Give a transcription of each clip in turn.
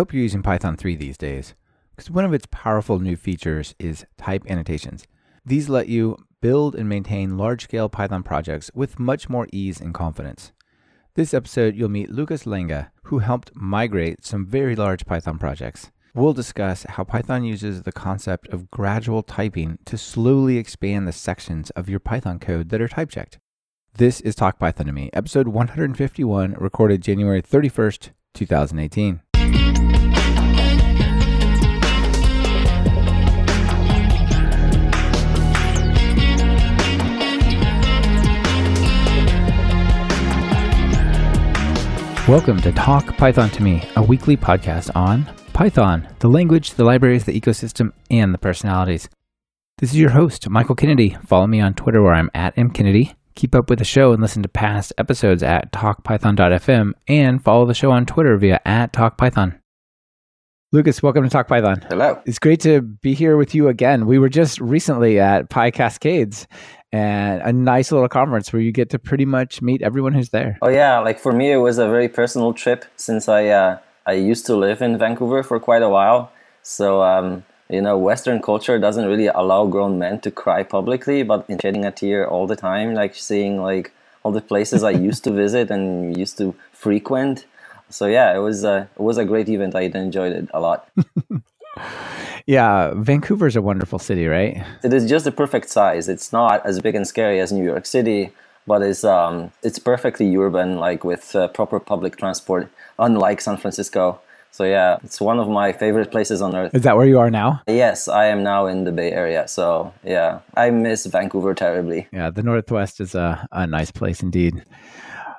hope you're using Python 3 these days, because one of its powerful new features is type annotations. These let you build and maintain large scale Python projects with much more ease and confidence. This episode, you'll meet Łukasz Langa, who helped migrate some very large Python projects. We'll discuss how Python uses the concept of gradual typing to slowly expand the sections of your Python code that are type checked. This is Talk Python to Me, episode 151, recorded January 31st, 2018. Welcome to Talk Python to Me, a weekly podcast on Python, the language, the libraries, the ecosystem, and the personalities. This is your host, Michael Kennedy. Follow me on Twitter where I'm at mkennedy. Keep up with the show and listen to past episodes at talkpython.fm and follow the show on Twitter via at talkpython. Łukasz, welcome to Talk Python. Hello. It's great to be here with you again. We were just recently at PyCascades and a nice little conference where you get to pretty much meet everyone who's there. Oh yeah, like for me it was a very personal trip since I uh, I used to live in Vancouver for quite a while. So um, you know, Western culture doesn't really allow grown men to cry publicly, but in shedding a tear all the time, like seeing like all the places I used to visit and used to frequent. So yeah, it was a it was a great event. I enjoyed it a lot. yeah, Vancouver's a wonderful city, right? It is just the perfect size. It's not as big and scary as New York City, but it's um it's perfectly urban, like with uh, proper public transport, unlike San Francisco. So yeah, it's one of my favorite places on earth. Is that where you are now? Yes, I am now in the Bay Area. So yeah, I miss Vancouver terribly. Yeah, the Northwest is a, a nice place indeed.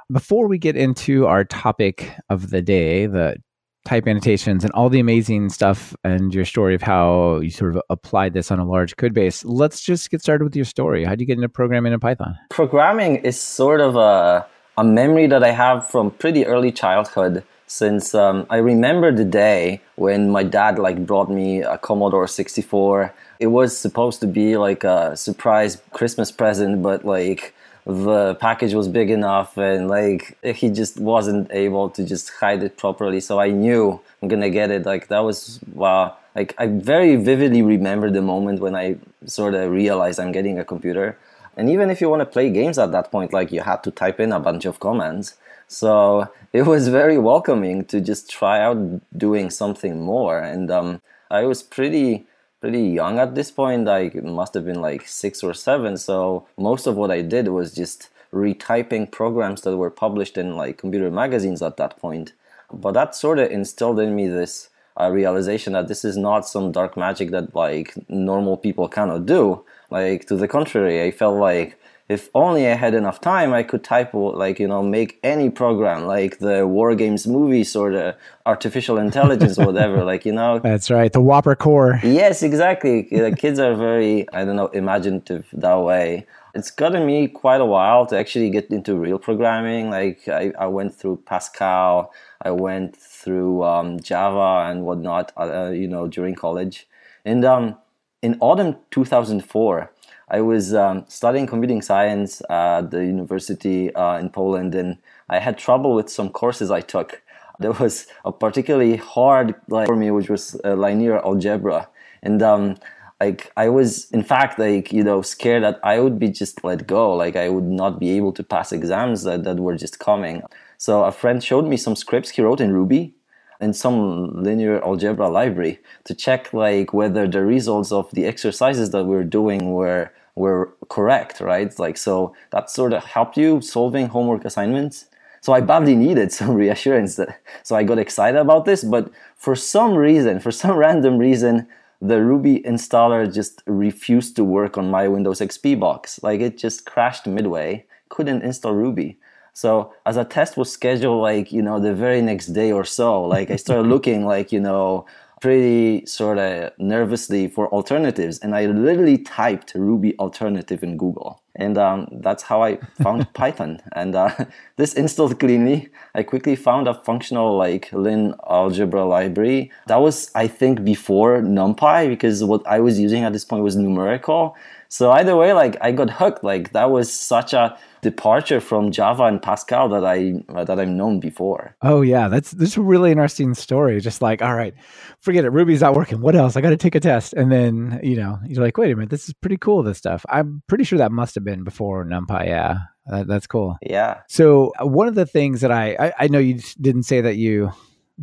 Before we get into our topic of the day, the type annotations and all the amazing stuff and your story of how you sort of applied this on a large code base, let's just get started with your story. How did you get into programming in Python? Programming is sort of a, a memory that I have from pretty early childhood since um, I remember the day when my dad like brought me a Commodore 64. It was supposed to be like a surprise Christmas present, but like the package was big enough and like he just wasn't able to just hide it properly. So I knew I'm gonna get it. Like that was wow. Like I very vividly remember the moment when I sort of realized I'm getting a computer. And even if you want to play games at that point, like you had to type in a bunch of commands. So it was very welcoming to just try out doing something more. And um, I was pretty pretty young at this point. I must have been like six or seven. So most of what I did was just retyping programs that were published in like computer magazines at that point. But that sort of instilled in me this uh, realization that this is not some dark magic that like normal people cannot do. Like to the contrary, I felt like if only I had enough time, I could type like you know make any program like the War Games movie sort of artificial intelligence or whatever. Like you know. That's right, the WOPR core. Yes, exactly. the kids are very I don't know imaginative that way. It's gotten me quite a while to actually get into real programming. Like I, I went through Pascal, I went through um, Java and whatnot. Uh, you know during college, and um, in autumn 2004 I was um, studying computing science at the university uh, in Poland, and I had trouble with some courses I took. There was a particularly hard like, for me, which was uh, linear algebra, and um, like I was in fact like you know scared that I would be just let go, like I would not be able to pass exams that, that were just coming. So a friend showed me some scripts he wrote in Ruby, in some linear algebra library to check like whether the results of the exercises that we we're doing were were correct, right? Like, so that sort of helped you solving homework assignments. So I badly needed some reassurance that, so I got excited about this, but for some reason, for some random reason, the Ruby installer just refused to work on my Windows XP box. Like it just crashed midway, couldn't install Ruby. So as a test was scheduled like, you know, the very next day or so, like I started looking like, you know, pretty sort of nervously for alternatives and i literally typed ruby alternative in google. And um, that's how i found python. And uh, this installed cleanly i quickly found a functional like lin algebra library. That was i think before numpy because what i was using at this point was numerical So either way, like I got hooked. Like that was such a departure from Java and Pascal that I uh, that I've known before. Oh yeah, that's this a really interesting story. Just like, all right, forget it, Ruby's not working. What else? I got to take a test, and then you know you're like, wait a minute, this is pretty cool. This stuff. I'm pretty sure that must have been before NumPy. Yeah, that, that's cool. Yeah. So uh, one of the things that I, I I know you didn't say that you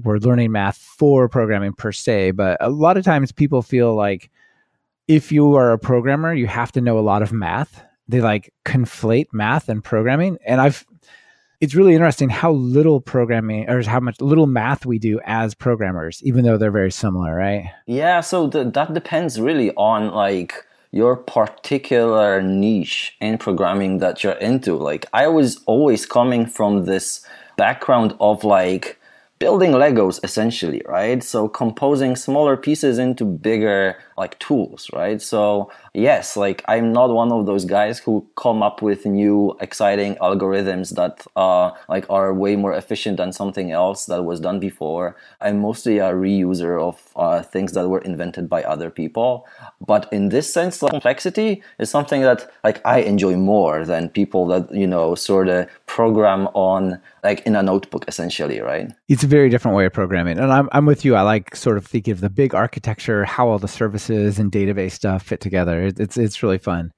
were learning math for programming per se, but a lot of times people feel like if you are a programmer, you have to know a lot of math. They like conflate math and programming. And i've it's really interesting how little programming or how much little math we do as programmers even though they're very similar right? Yeah so that depends really on like your particular niche in programming that you're into. Like i was always coming from this background of like building legos essentially right? So composing smaller pieces into bigger like tools right? So yes, like I'm not one of those guys who come up with new exciting algorithms that uh, like are way more efficient than something else that was done before. I'm mostly a reuser of uh, things that were invented by other people. But in this sense, like, complexity is something that like I enjoy more than people that you know sort of program on like in a notebook essentially, right? It's a very different way of programming, and I'm I'm with you. I like sort of thinking of the big architecture, how all the services and database stuff fit together it's it's really fun.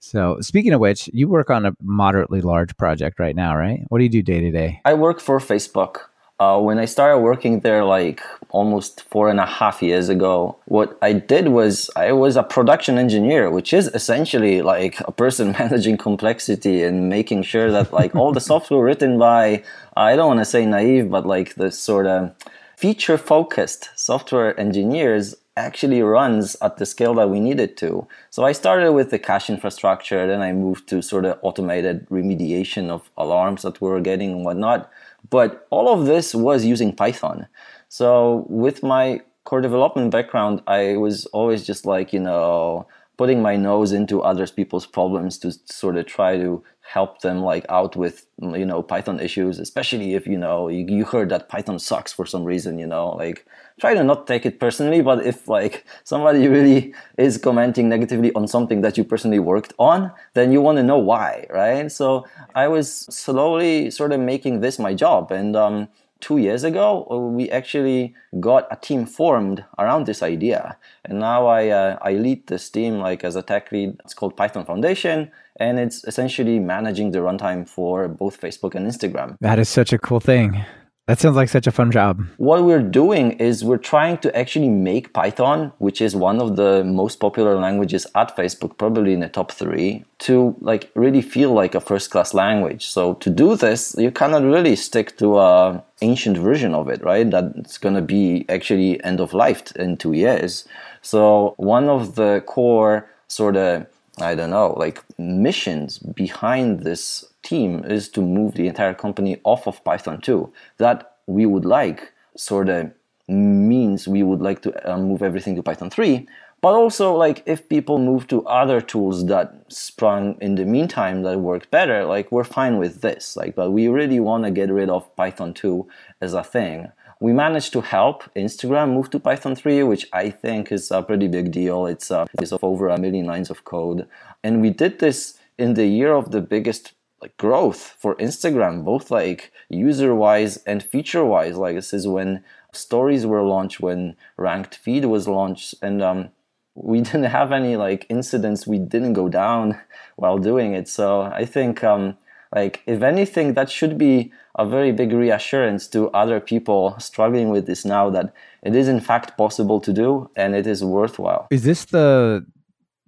So, speaking of which, you work on a moderately large project right now, right? What do you do day to day? I work for Facebook. Uh, when I started working there, like almost four and a half years ago, what I did was I was a production engineer, which is essentially like a person managing complexity and making sure that like all the software written by I don't want to say naive, but like the sort of feature focused software engineers actually runs at the scale that we need it to. So I started with the cache infrastructure, then I moved to sort of automated remediation of alarms that we were getting and whatnot. But all of this was using Python. So with my core development background, I was always just like, you know, putting my nose into other people's problems to sort of try to help them like out with you know python issues especially if you know you, you heard that python sucks for some reason you know like try to not take it personally but if like somebody really is commenting negatively on something that you personally worked on then you want to know why right so i was slowly sort of making this my job and um, two years ago, uh, we actually got a team formed around this idea. And now I, uh, I lead this team like as a tech lead. It's called Python Foundation. And it's essentially managing the runtime for both Facebook and Instagram. That is such a cool thing. That sounds like such a fun job. What we're doing is we're trying to actually make Python, which is one of the most popular languages at Facebook, probably in the top three, to like really feel like a first class language. So to do this, you cannot really stick to a ancient version of it, right? That's gonna be actually end of life in two years. So one of the core sort of I don't know, like missions behind this team is to move the entire company off of Python 2. That we would like sort of means we would like to uh, move everything to Python 3. But also, like, if people move to other tools that sprung in the meantime that work better, like, we're fine with this. Like, but we really want to get rid of Python 2 as a thing. We managed to help Instagram move to Python 3, which I think is a pretty big deal. It's, uh, it's of over a million lines of code. And we did this in the year of the biggest like growth for Instagram, both like user wise and feature wise. Like this is when stories were launched, when ranked feed was launched, and um, we didn't have any like incidents. We didn't go down while doing it. So I think um, like if anything, that should be a very big reassurance to other people struggling with this now that it is in fact possible to do and it is worthwhile. Is this the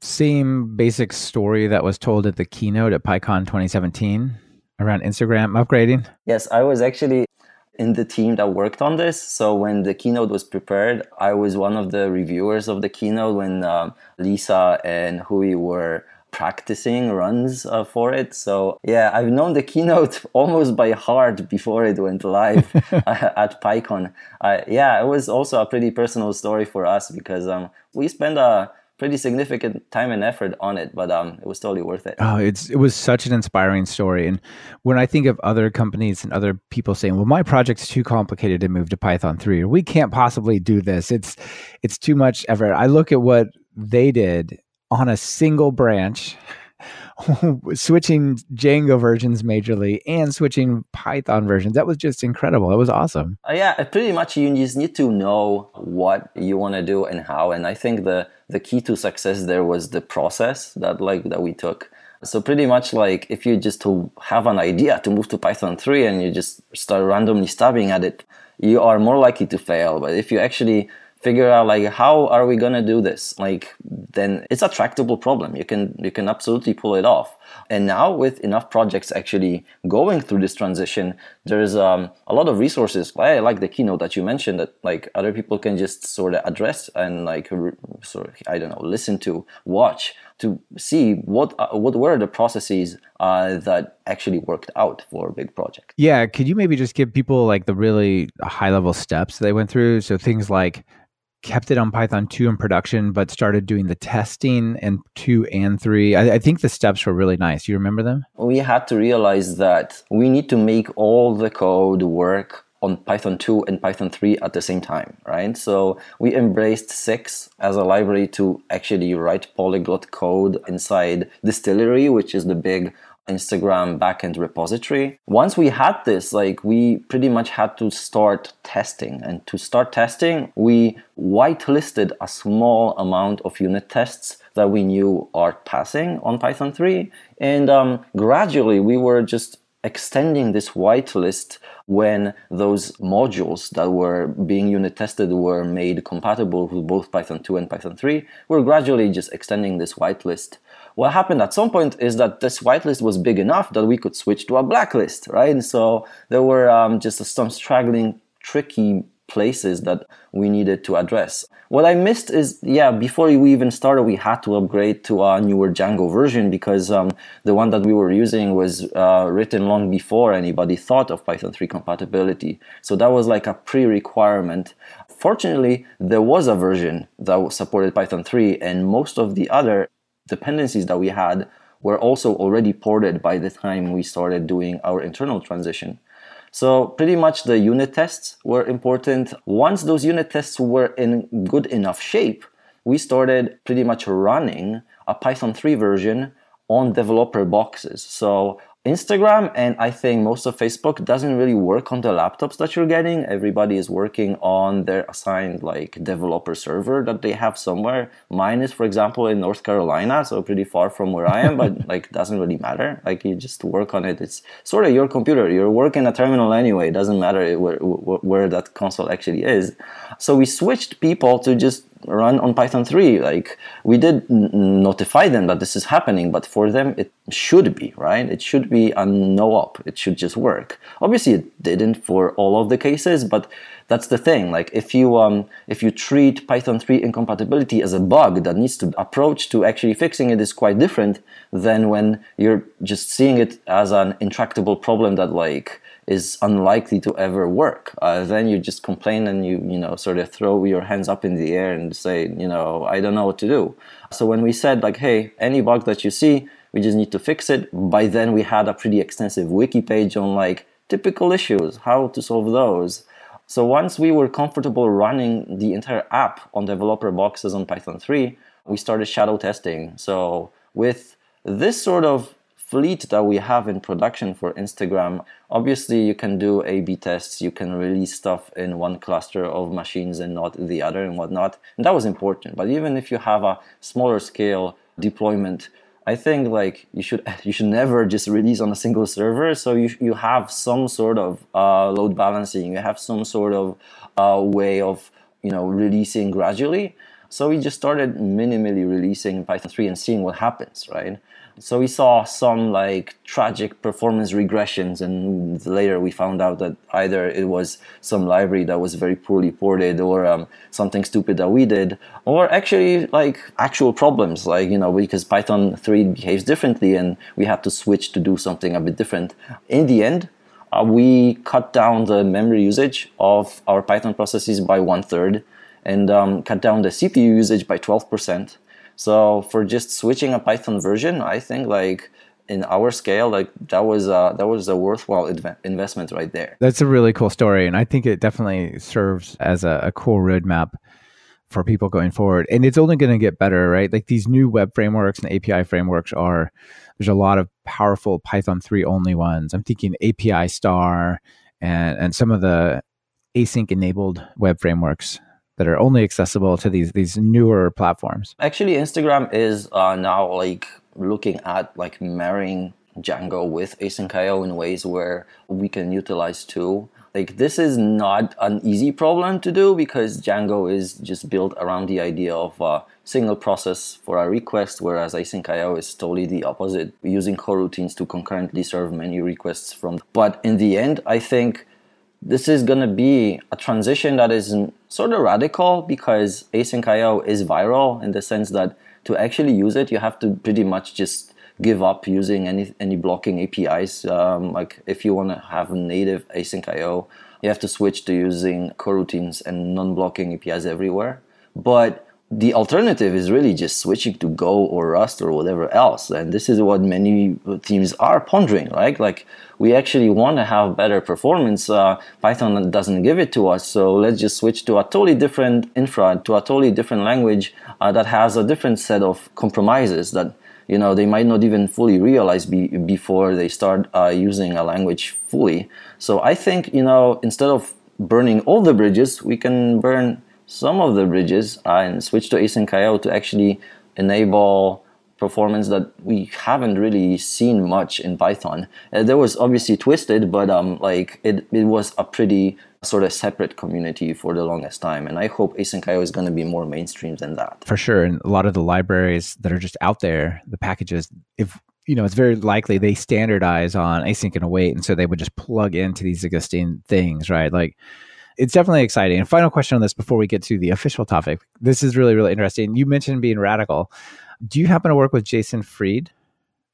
same basic story that was told at the keynote at PyCon 2017 around Instagram upgrading? Yes, I was actually in the team that worked on this. So when the keynote was prepared, I was one of the reviewers of the keynote when um, Lisa and Hui were practicing runs uh, for it. So yeah, I've known the keynote almost by heart before it went live at PyCon. Uh, yeah, it was also a pretty personal story for us because um, we spent a pretty significant time and effort on it, but um, it was totally worth it. Oh, it's it was such an inspiring story. And when I think of other companies and other people saying, "Well, my project's too complicated to move to Python three, or we can't possibly do this. It's it's too much effort." I look at what they did on a single branch switching Django versions majorly and switching Python versions. That was just incredible. That was awesome. Uh, yeah, pretty much you just need to know what you want to do and how. And I think the the key to success there was the process that like that we took. So pretty much like if you just to have an idea to move to Python 3 and you just start randomly stabbing at it, you are more likely to fail. But if you actually figure out like how are we going to do this? Like then it's a tractable problem. You can you can absolutely pull it off. And now with enough projects actually going through this transition there's um, a lot of resources. I like the keynote that you mentioned that like other people can just sort of address and like sort of i don't know listen to watch to see what uh, what were the processes uh, that actually worked out for a big project. Yeah, could you maybe just give people like the really high level steps they went through? So things like kept it on Python 2 in production, but started doing the testing in 2 and 3. I, I, think the steps were really nice. You remember them? We had to realize that we need to make all the code work on Python 2 and Python 3 at the same time, right? So we embraced six as a library to actually write polyglot code inside Distillery, which is the big Instagram backend repository. Once we had this, like we pretty much had to start testing. And to start testing, we whitelisted a small amount of unit tests that we knew are passing on Python 3. And um, gradually we were just extending this whitelist when those modules that were being unit tested were made compatible with both Python 2 and Python 3. We're gradually just extending this whitelist what happened at some point is that this whitelist was big enough that we could switch to a blacklist, right? And so there were um, just some straggling, tricky places that we needed to address. What I missed is, yeah, before we even started, we had to upgrade to a newer Django version because um, the one that we were using was uh, written long before anybody thought of Python 3 compatibility. So that was like a pre-requirement. Fortunately, there was a version that supported Python 3 and most of the other dependencies that we had were also already ported by the time we started doing our internal transition. So pretty much the unit tests were important. Once those unit tests were in good enough shape, we started pretty much running a Python 3 version on developer boxes. So Instagram and I think most of Facebook doesn't really work on the laptops that you're getting. Everybody is working on their assigned like developer server that they have somewhere. Mine is, for example, in North Carolina, so pretty far from where I am, but like doesn't really matter. Like you just work on it. It's sort of your computer. You're working a terminal anyway. It doesn't matter where, where, where that console actually is. So we switched people to just run on Python 3. Like we did notify them that this is happening, but for them it should be, right? It should be a no op. It should just work. Obviously it didn't for all of the cases, but that's the thing. Like if you um, if you treat Python 3 incompatibility as a bug that needs to approach to actually fixing it is quite different than when you're just seeing it as an intractable problem that like is unlikely to ever work. Uh, then you just complain and you you know sort of throw your hands up in the air and say you know I don't know what to do. So when we said like hey any bug that you see we just need to fix it. By then we had a pretty extensive wiki page on like typical issues, how to solve those. So once we were comfortable running the entire app on developer boxes on Python 3, we started shadow testing. So with this sort of fleet that we have in production for Instagram, obviously you can do A-B tests, you can release stuff in one cluster of machines and not the other and whatnot. And that was important. But even if you have a smaller scale deployment, I think like you should you should never just release on a single server. So you you have some sort of uh, load balancing. You have some sort of uh, way of you know releasing gradually. So we just started minimally releasing Python 3 and seeing what happens, right? So we saw some like tragic performance regressions, and later we found out that either it was some library that was very poorly ported, or um, something stupid that we did, or actually like actual problems, like you know because Python 3 behaves differently, and we had to switch to do something a bit different. In the end, uh, we cut down the memory usage of our Python processes by one third, and um, cut down the CPU usage by twelve percent so for just switching a Python version, I think like in our scale, like that was a, that was a worthwhile adv- investment right there. That's a really cool story, and I think it definitely serves as a, a cool roadmap for people going forward. And it's only going to get better, right? Like these new web frameworks and API frameworks are, there's a lot of powerful Python 3 only ones. I'm thinking API Star and, and some of the async enabled web frameworks that are only accessible to these these newer platforms. Actually, Instagram is uh, now like looking at like marrying Django with asyncio in ways where we can utilize two. Like this is not an easy problem to do because Django is just built around the idea of a single process for a request, whereas asyncio is totally the opposite, using coroutines to concurrently serve many requests from. But in the end, I think this is going to be a transition that is sort of radical because asyncio is viral in the sense that to actually use it, you have to pretty much just give up using any any blocking APIs. Um, like if you want to have native asyncio, you have to switch to using coroutines and non-blocking APIs everywhere. But the alternative is really just switching to Go or Rust or whatever else. And this is what many teams are pondering, right? Like we actually want to have better performance. Uh, Python doesn't give it to us, so let's just switch to a totally different infra, to a totally different language uh, that has a different set of compromises that you know they might not even fully realize be, before they start uh, using a language fully. So I think you know instead of burning all the bridges, we can burn some of the bridges uh, and switch to asyncio to actually enable performance that we haven't really seen much in Python. Uh, there was obviously Twisted, but um, like it, it was a pretty sort of separate community for the longest time. And I hope asyncio is going to be more mainstream than that. For sure. And a lot of the libraries that are just out there, the packages, if you know, it's very likely they standardize on async and await. And so they would just plug into these existing things, right? Like it's definitely exciting. And final question on this before we get to the official topic. This is really, really interesting. You mentioned being radical. Do you happen to work with Jason Fried?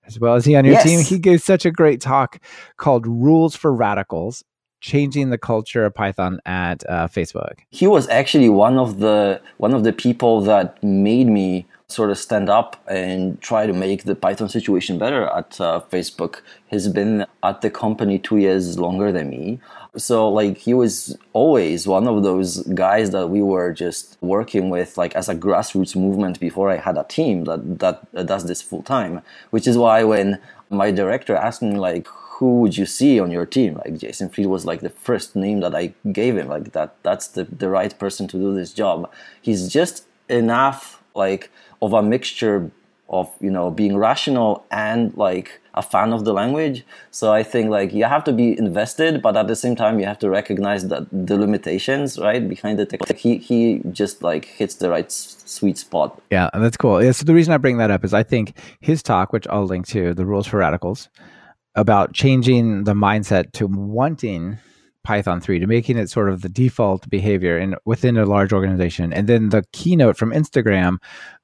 as well. Is he on your yes. team? He gave such a great talk called Rules for Radicals changing the culture of Python at uh, Facebook? He was actually one of the one of the people that made me sort of stand up and try to make the Python situation better at uh, Facebook. He's been at the company two years longer than me. So like he was always one of those guys that we were just working with like as a grassroots movement before I had a team that that, does this full time. Which is why when my director asked me like who would you see on your team? Like Jason Fried was like the first name that I gave him. Like that, that's the, the right person to do this job. He's just enough like of a mixture of you know being rational and like a fan of the language. So I think like you have to be invested, but at the same time you have to recognize that the limitations right behind the tech. He he just like hits the right sweet spot. Yeah, that's cool. Yeah, so the reason I bring that up is I think his talk, which I'll link to, the rules for radicals about changing the mindset to wanting Python 3 to making it sort of the default behavior in within a large organization. And then the keynote from Instagram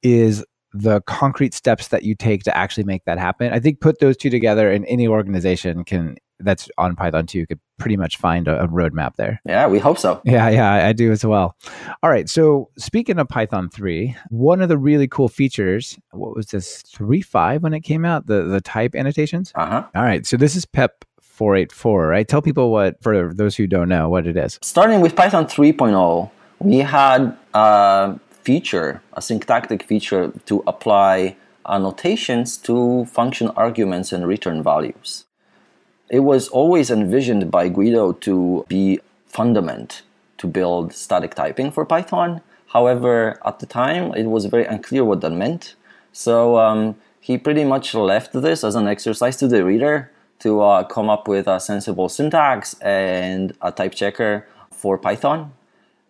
is the concrete steps that you take to actually make that happen. I think put those two together and any organization can that's on Python 2 could pretty much find a, a, roadmap there. Yeah, we hope so. Yeah, yeah, I do as well. All right. So speaking of Python 3, one of the really cool features, what was this 3.5 when it came out? The the type annotations? Uh-huh. All right. So this is PEP 484, right? Tell people what, for those who don't know, what it is. Starting with Python 3.0, we had a feature, a syntactic feature to apply annotations to function arguments and return values. It was always envisioned by Guido to be fundament to build static typing for Python. However, at the time, it was very unclear what that meant. So um, he pretty much left this as an exercise to the reader to uh, come up with a sensible syntax and a type checker for Python.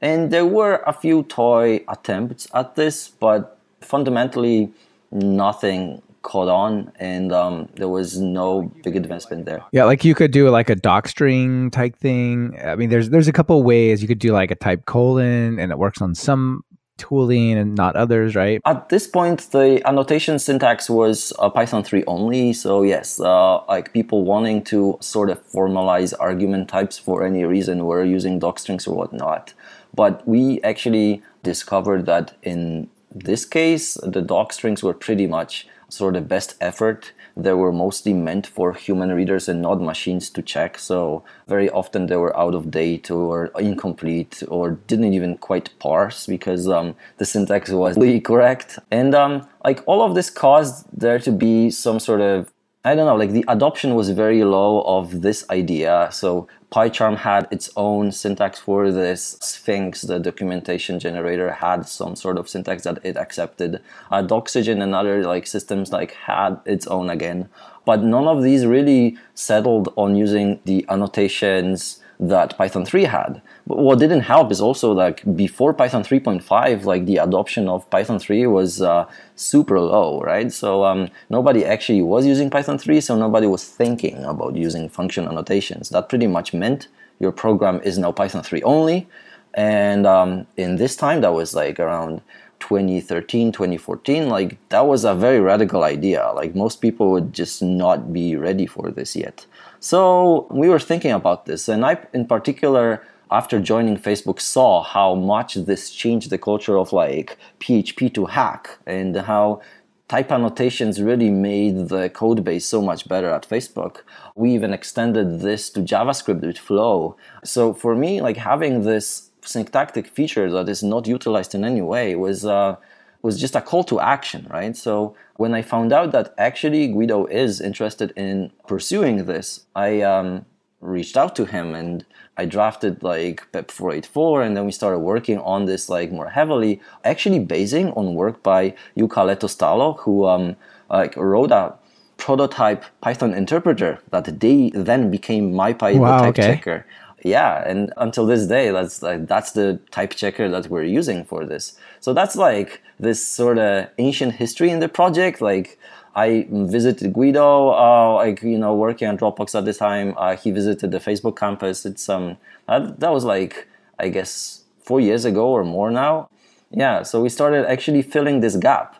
And there were a few toy attempts at this, but fundamentally nothing caught on and um, there was no big advancement there. Yeah like you could do like a docstring type thing. I mean there's there's a couple ways you could do like a type colon and it works on some tooling and not others right? At this point the annotation syntax was uh, python 3 only. So yes uh, like people wanting to sort of formalize argument types for any reason were using docstrings or whatnot but we actually discovered that in this case the doc strings were pretty much sort of best effort they were mostly meant for human readers and not machines to check. So very often they were out of date or incomplete or didn't even quite parse because um, the syntax was correct. And um, like all of this caused there to be some sort of I don't know, like the adoption was very low of this idea. So PyCharm had its own syntax for this. Sphinx, the documentation generator, had some sort of syntax that it accepted. Uh, Doxygen and other like systems like had its own again. But none of these really settled on using the annotations that Python 3 had. But what didn't help is also like before Python 3.5, like the adoption of Python 3 was uh, super low, right? So um, nobody actually was using Python 3, so nobody was thinking about using function annotations. That pretty much meant your program is now Python 3 only. And um, in this time, that was like around 2013 2014 like that was a very radical idea like most people would just not be ready for this yet so we were thinking about this, and I, in particular, after joining Facebook, saw how much this changed the culture of like PHP to hack and how type annotations really made the code base so much better at Facebook. We even extended this to JavaScript with Flow. So for me, like having this syntactic feature that is not utilized in any way was uh, was just a call to action, right? So when I found out that actually Guido is interested in pursuing this, I um, reached out to him and I drafted like PEP 484 and then we started working on this like more heavily, actually basing on work by Jukka Lehtosalo, who um, like wrote a prototype Python interpreter that they then became MyPy wow, okay. checker yeah and until this day that's like that's the type checker that we're using for this. So that's like this sort of ancient history in the project. Like i visited guido uh, like you know working on dropbox at the time. Uh, he visited the facebook campus. It's um that, that was like i guess four years ago or more now. Yeah so we started actually filling this gap.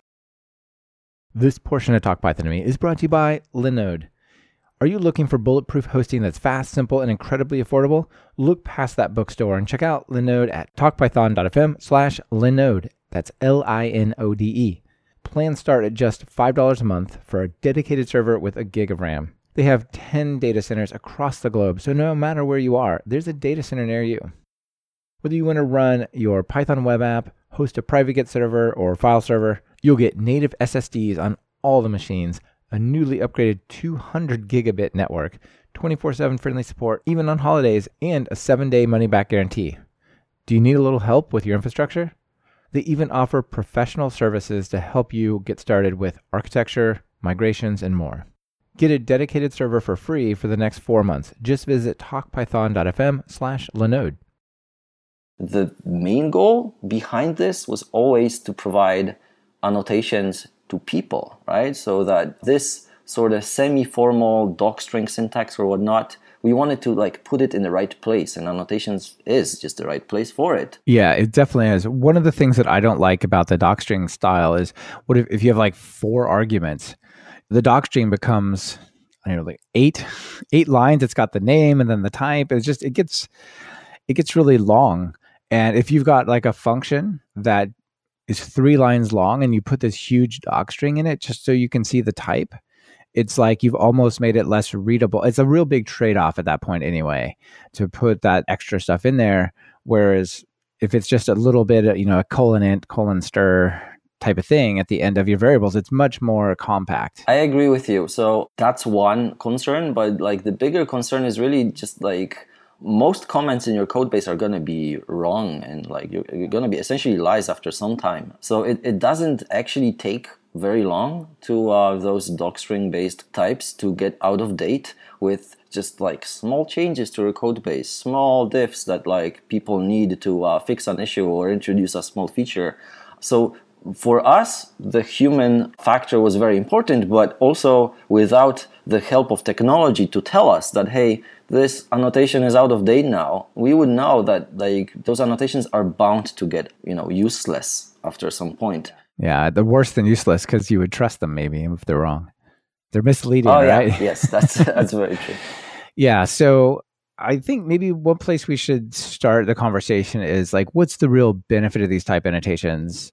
This portion of talk python to me is brought to you by linode are you looking for bulletproof hosting that's fast, simple, and incredibly affordable? Look past that bookstore and check out Linode at talkpython.fm slash Linode. That's L-I-N-O-D-E. Plans start at just $5 a month for a dedicated server with a gig of RAM. They have 10 data centers across the globe, so no matter where you are, there's a data center near you. Whether you want to run your Python web app, host a private Git server, or file server, you'll get native SSDs on all the machines – a newly upgraded 200 gigabit network, 24 7 friendly support, even on holidays, and a seven day money back guarantee. Do you need a little help with your infrastructure? They even offer professional services to help you get started with architecture, migrations, and more. Get a dedicated server for free for the next four months. Just visit talkpython.fm slash Linode. The main goal behind this was always to provide annotations to people, right? So that this sort of semi-formal docstring syntax or whatnot, we wanted to like put it in the right place, and annotations is just the right place for it. Yeah, it definitely is. One of the things that I don't like about the docstring style is what if, if you have like four arguments, the docstring becomes I don't know like eight eight lines. It's got the name and then the type. It's just it gets it gets really long. And if you've got like a function that is three lines long and you put this huge docstring in it just so you can see the type, it's like you've almost made it less readable. It's a real big trade off at that point, anyway, to put that extra stuff in there. Whereas if it's just a little bit, you know, a colon int, colon str type of thing at the end of your variables, it's much more compact. I agree with you. So that's one concern, but like the bigger concern is really just like most comments in your code base are going to be wrong and like you're, you're going to be essentially lies after some time. So it, it doesn't actually take very long to uh, those docstring based types to get out of date with just like small changes to your code base, small diffs that like people need to uh, fix an issue or introduce a small feature. So for us, the human factor was very important, but also without the help of technology to tell us that, hey, this annotation is out of date now, we would know that like those annotations are bound to get, you know, useless after some point. Yeah, the worse than useless because you would trust them maybe if they're wrong. They're misleading, oh, yeah. right? yes, that's that's very true. yeah, so I think maybe one place we should start the conversation is like, what's the real benefit of these type annotations?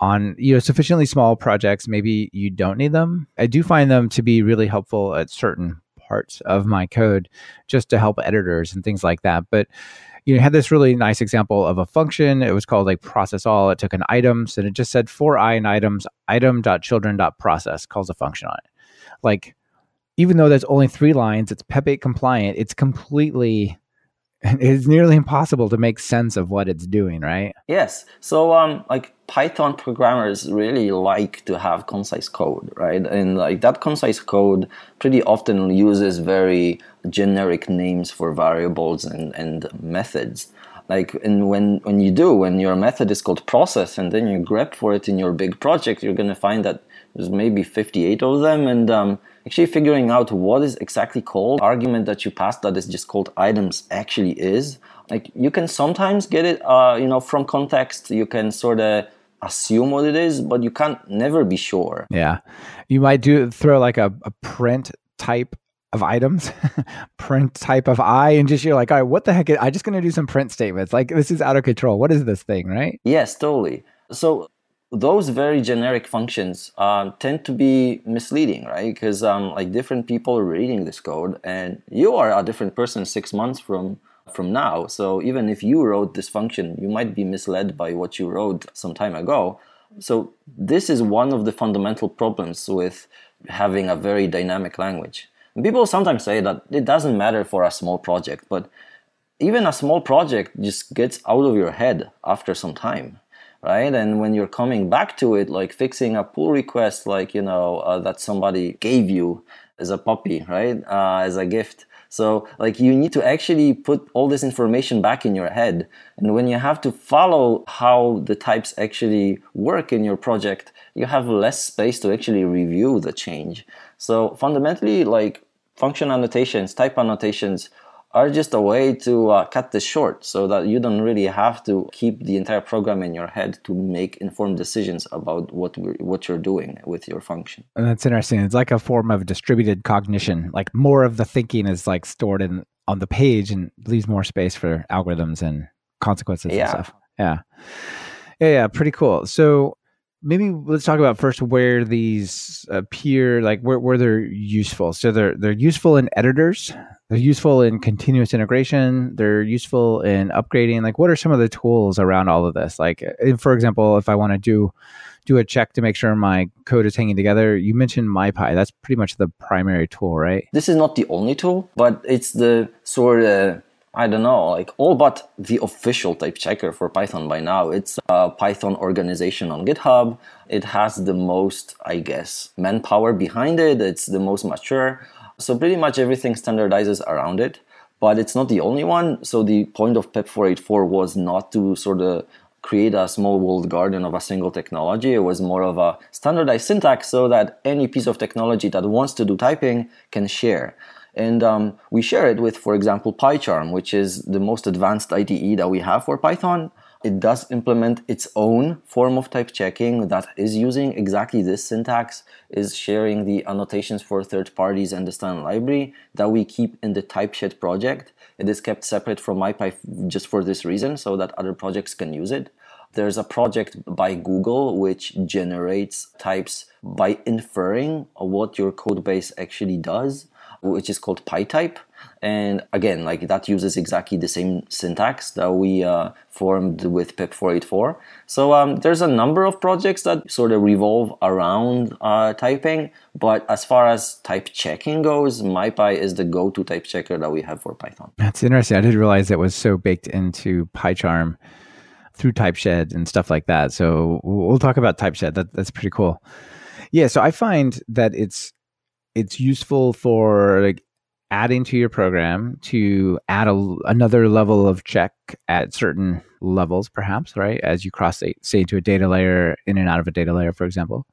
On you know sufficiently small projects maybe you don't need them i do find them to be really helpful at certain parts of my code just to help editors and things like that but you know, had this really nice example of a function. It was called like process all. It took an items and it just said for i in items, item.children.process calls a function on it. Like, even though there's only three lines, it's PEP 8 compliant. It's completely it's nearly impossible to make sense of what it's doing, right? Yes. So um like Python programmers really like to have concise code, right? And like that concise code pretty often uses very generic names for variables and, and methods. Like and when when you do, when your method is called process and then you grep for it in your big project, you're gonna find that there's maybe 58 of them and um, actually figuring out what is exactly called. Argument that you pass that is just called items actually is. Like you can sometimes get it uh, you know from context. You can sort of assume what it is but you can't never be sure. Yeah. You might do throw like a, a print type of items print type of i and just you're like all right what the heck is, i just going to do some print statements. Like this is out of control. What is this thing right? Yes totally. So those very generic functions um, tend to be misleading, right? Because um, like different people are reading this code, and you are a different person six months from from now. So even if you wrote this function, you might be misled by what you wrote some time ago. So this is one of the fundamental problems with having a very dynamic language. And people sometimes say that it doesn't matter for a small project, but even a small project just gets out of your head after some time right? And when you're coming back to it, like fixing a pull request, like you know uh, that somebody gave you as a puppy, right, uh, as a gift. So like you need to actually put all this information back in your head, and when you have to follow how the types actually work in your project, you have less space to actually review the change. So fundamentally, like function annotations, type annotations are just a way to uh, cut this short so that you don't really have to keep the entire program in your head to make informed decisions about what what you're doing with your function. And that's interesting. It's like a form of distributed cognition. Like more of the thinking is like stored in on the page and leaves more space for algorithms and consequences yeah. and stuff. Yeah. Yeah, yeah, pretty cool. So maybe let's talk about first where these appear like where, where they're useful. So they're they're useful in editors. They're useful in continuous integration. They're useful in upgrading. Like what are some of the tools around all of this? Like eh, for example if i want to do do a check to make sure my code is hanging together you mentioned mypy. That's pretty much the primary tool right? This is not the only tool but it's the sort of I don't know, like all but the official type checker for Python by now. It's a Python organization on GitHub. It has the most, I guess, manpower behind it. It's the most mature. So pretty much everything standardizes around it, but it's not the only one. So the point of PEP 484 was not to sort of create a small walled garden of a single technology. It was more of a standardized syntax so that any piece of technology that wants to do typing can share. And um, we share it with, for example, PyCharm, which is the most advanced IDE that we have for Python. It does implement its own form of type checking that is using exactly this syntax, is sharing the annotations for third parties and the standard library that we keep in the TypeShed project. It is kept separate from MyPy just for this reason, so that other projects can use it. There's a project by Google which generates types by inferring what your code base actually does which is called PyType. And again, like that uses exactly the same syntax that we uh, formed with PEP 484. So um, there's a number of projects that sort of revolve around uh, typing. But as far as type checking goes, MyPy is the go-to type checker that we have for Python. That's interesting. I didn't realize it was so baked into PyCharm through TypeShed and stuff like that. So we'll talk about TypeShed. That, that's pretty cool. Yeah, so I find that it's it's useful for like adding to your program to add a, another level of check at certain levels perhaps right? As you cross say, to a data layer in and out of a data layer for example.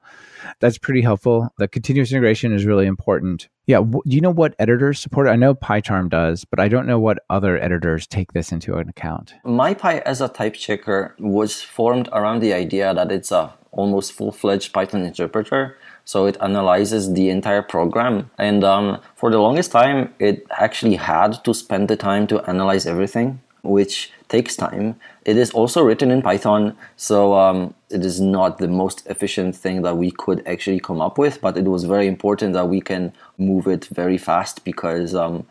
That's pretty helpful. The continuous integration is really important. Yeah do you know what editors support? I know pycharm does but i don't know what other editors take this into account. Mypy as a type checker was formed around the idea that it's a almost full-fledged python interpreter so it analyzes the entire program. And um, for the longest time, it actually had to spend the time to analyze everything. which takes time. It is also written in Python, so um, it is not the most efficient thing that we could actually come up with, but it was very important that we can move it very fast because um,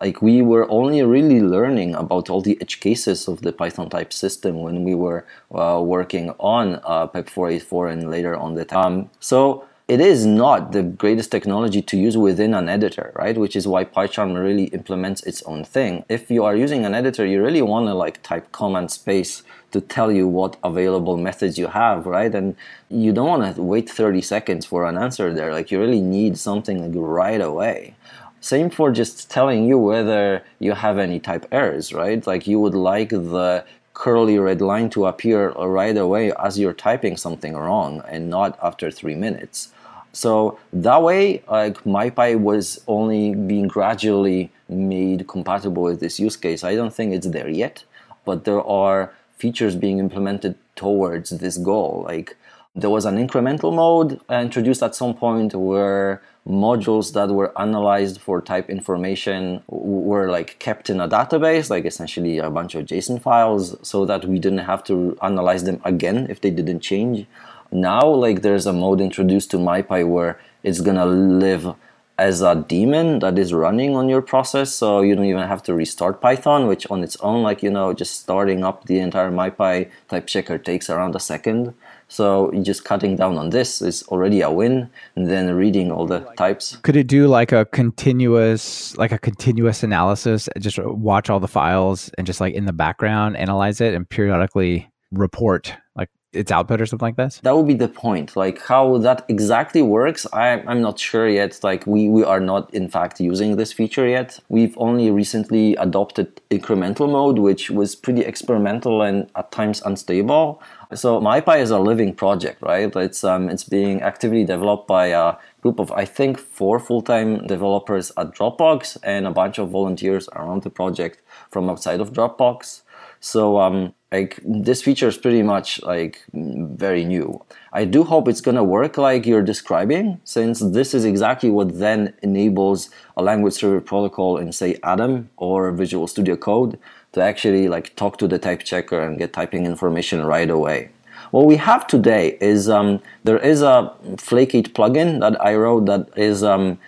like we were only really learning about all the edge cases of the Python type system when we were uh, working on uh, PEP 484 and later on the um, so it is not the greatest technology to use within an editor, right? Which is why PyCharm really implements its own thing. If you are using an editor, you really want to like type command space to tell you what available methods you have, right? And you don't want to wait 30 seconds for an answer there. Like you really need something like right away. Same for just telling you whether you have any type errors, right? Like you would like the curly red line to appear right away as you're typing something wrong and not after three minutes. So that way, like MyPy was only being gradually made compatible with this use case. I don't think it's there yet, but there are features being implemented towards this goal. Like there was an incremental mode introduced at some point where modules that were analyzed for type information were like kept in a database, like essentially a bunch of JSON files, so that we didn't have to analyze them again if they didn't change. Now, like there's a mode introduced to MyPy where it's gonna live as a daemon that is running on your process, so you don't even have to restart Python, which on its own, like you know, just starting up the entire MyPy type checker takes around a second. So just cutting down on this is already a win. And then reading all the types. Could it do like a continuous, like a continuous analysis? Just watch all the files and just like in the background analyze it and periodically report like its output or something like this? That would be the point. Like how that exactly works, I, I'm not sure yet. Like we, we are not in fact using this feature yet. We've only recently adopted incremental mode, which was pretty experimental and at times unstable. So MyPy is a living project, right? It's um, it's being actively developed by a group of I think four full-time developers at Dropbox and a bunch of volunteers around the project from outside of Dropbox. So um, like this feature is pretty much like very new. I do hope it's gonna work like you're describing, since this is exactly what then enables a language server protocol in say Atom or Visual Studio Code to actually like talk to the type checker and get typing information right away. What we have today is um, there is a Flake8 plugin that I wrote that is um,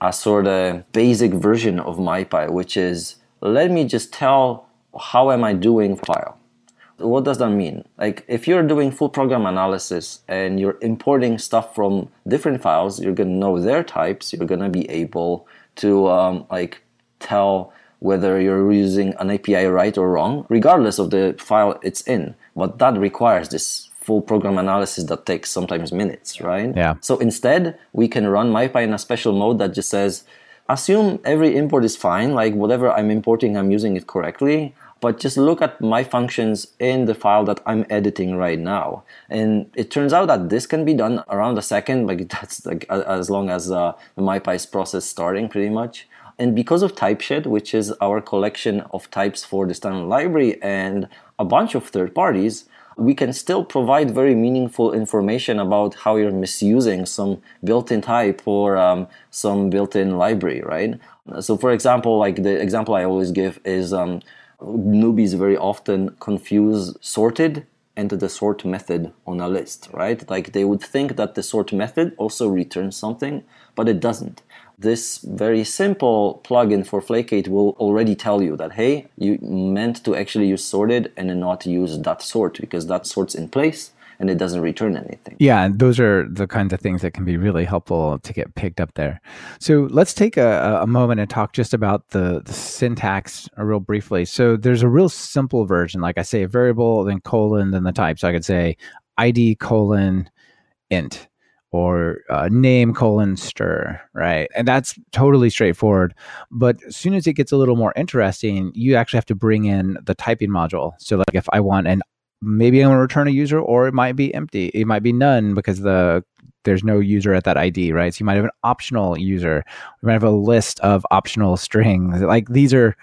a sort of basic version of MyPy, which is let me just tell how am I doing file? What does that mean? Like if you're doing full program analysis and you're importing stuff from different files, you're gonna know their types. You're gonna be able to um, like tell whether you're using an API right or wrong, regardless of the file it's in. But that requires this full program analysis that takes sometimes minutes, right? Yeah. So instead, we can run MyPy in a special mode that just says, assume every import is fine, like whatever I'm importing, I'm using it correctly but just look at my functions in the file that I'm editing right now. And it turns out that this can be done around a second, like that's like as long as uh, the MyPy's process starting pretty much. And because of TypeShed, which is our collection of types for the standard library and a bunch of third parties, we can still provide very meaningful information about how you're misusing some built-in type or um, some built-in library, right? So for example, like the example I always give is um, newbies very often confuse sorted and the sort method on a list, right? Like they would think that the sort method also returns something, but it doesn't. This very simple plugin for Flake8 will already tell you that, hey, you meant to actually use sorted and not use that sort because that sort's in place and it doesn't return anything. Yeah, and those are the kinds of things that can be really helpful to get picked up there. So let's take a, a moment and talk just about the, the syntax uh, real briefly. So there's a real simple version, like I say, a variable, then colon, then the type. So I could say id colon int or uh, name colon str, right? And that's totally straightforward. But as soon as it gets a little more interesting, you actually have to bring in the typing module. So, like if I want an maybe I'm going to return a user, or it might be empty. It might be none because the there's no user at that ID, right? So you might have an optional user. You might have a list of optional strings. Like these are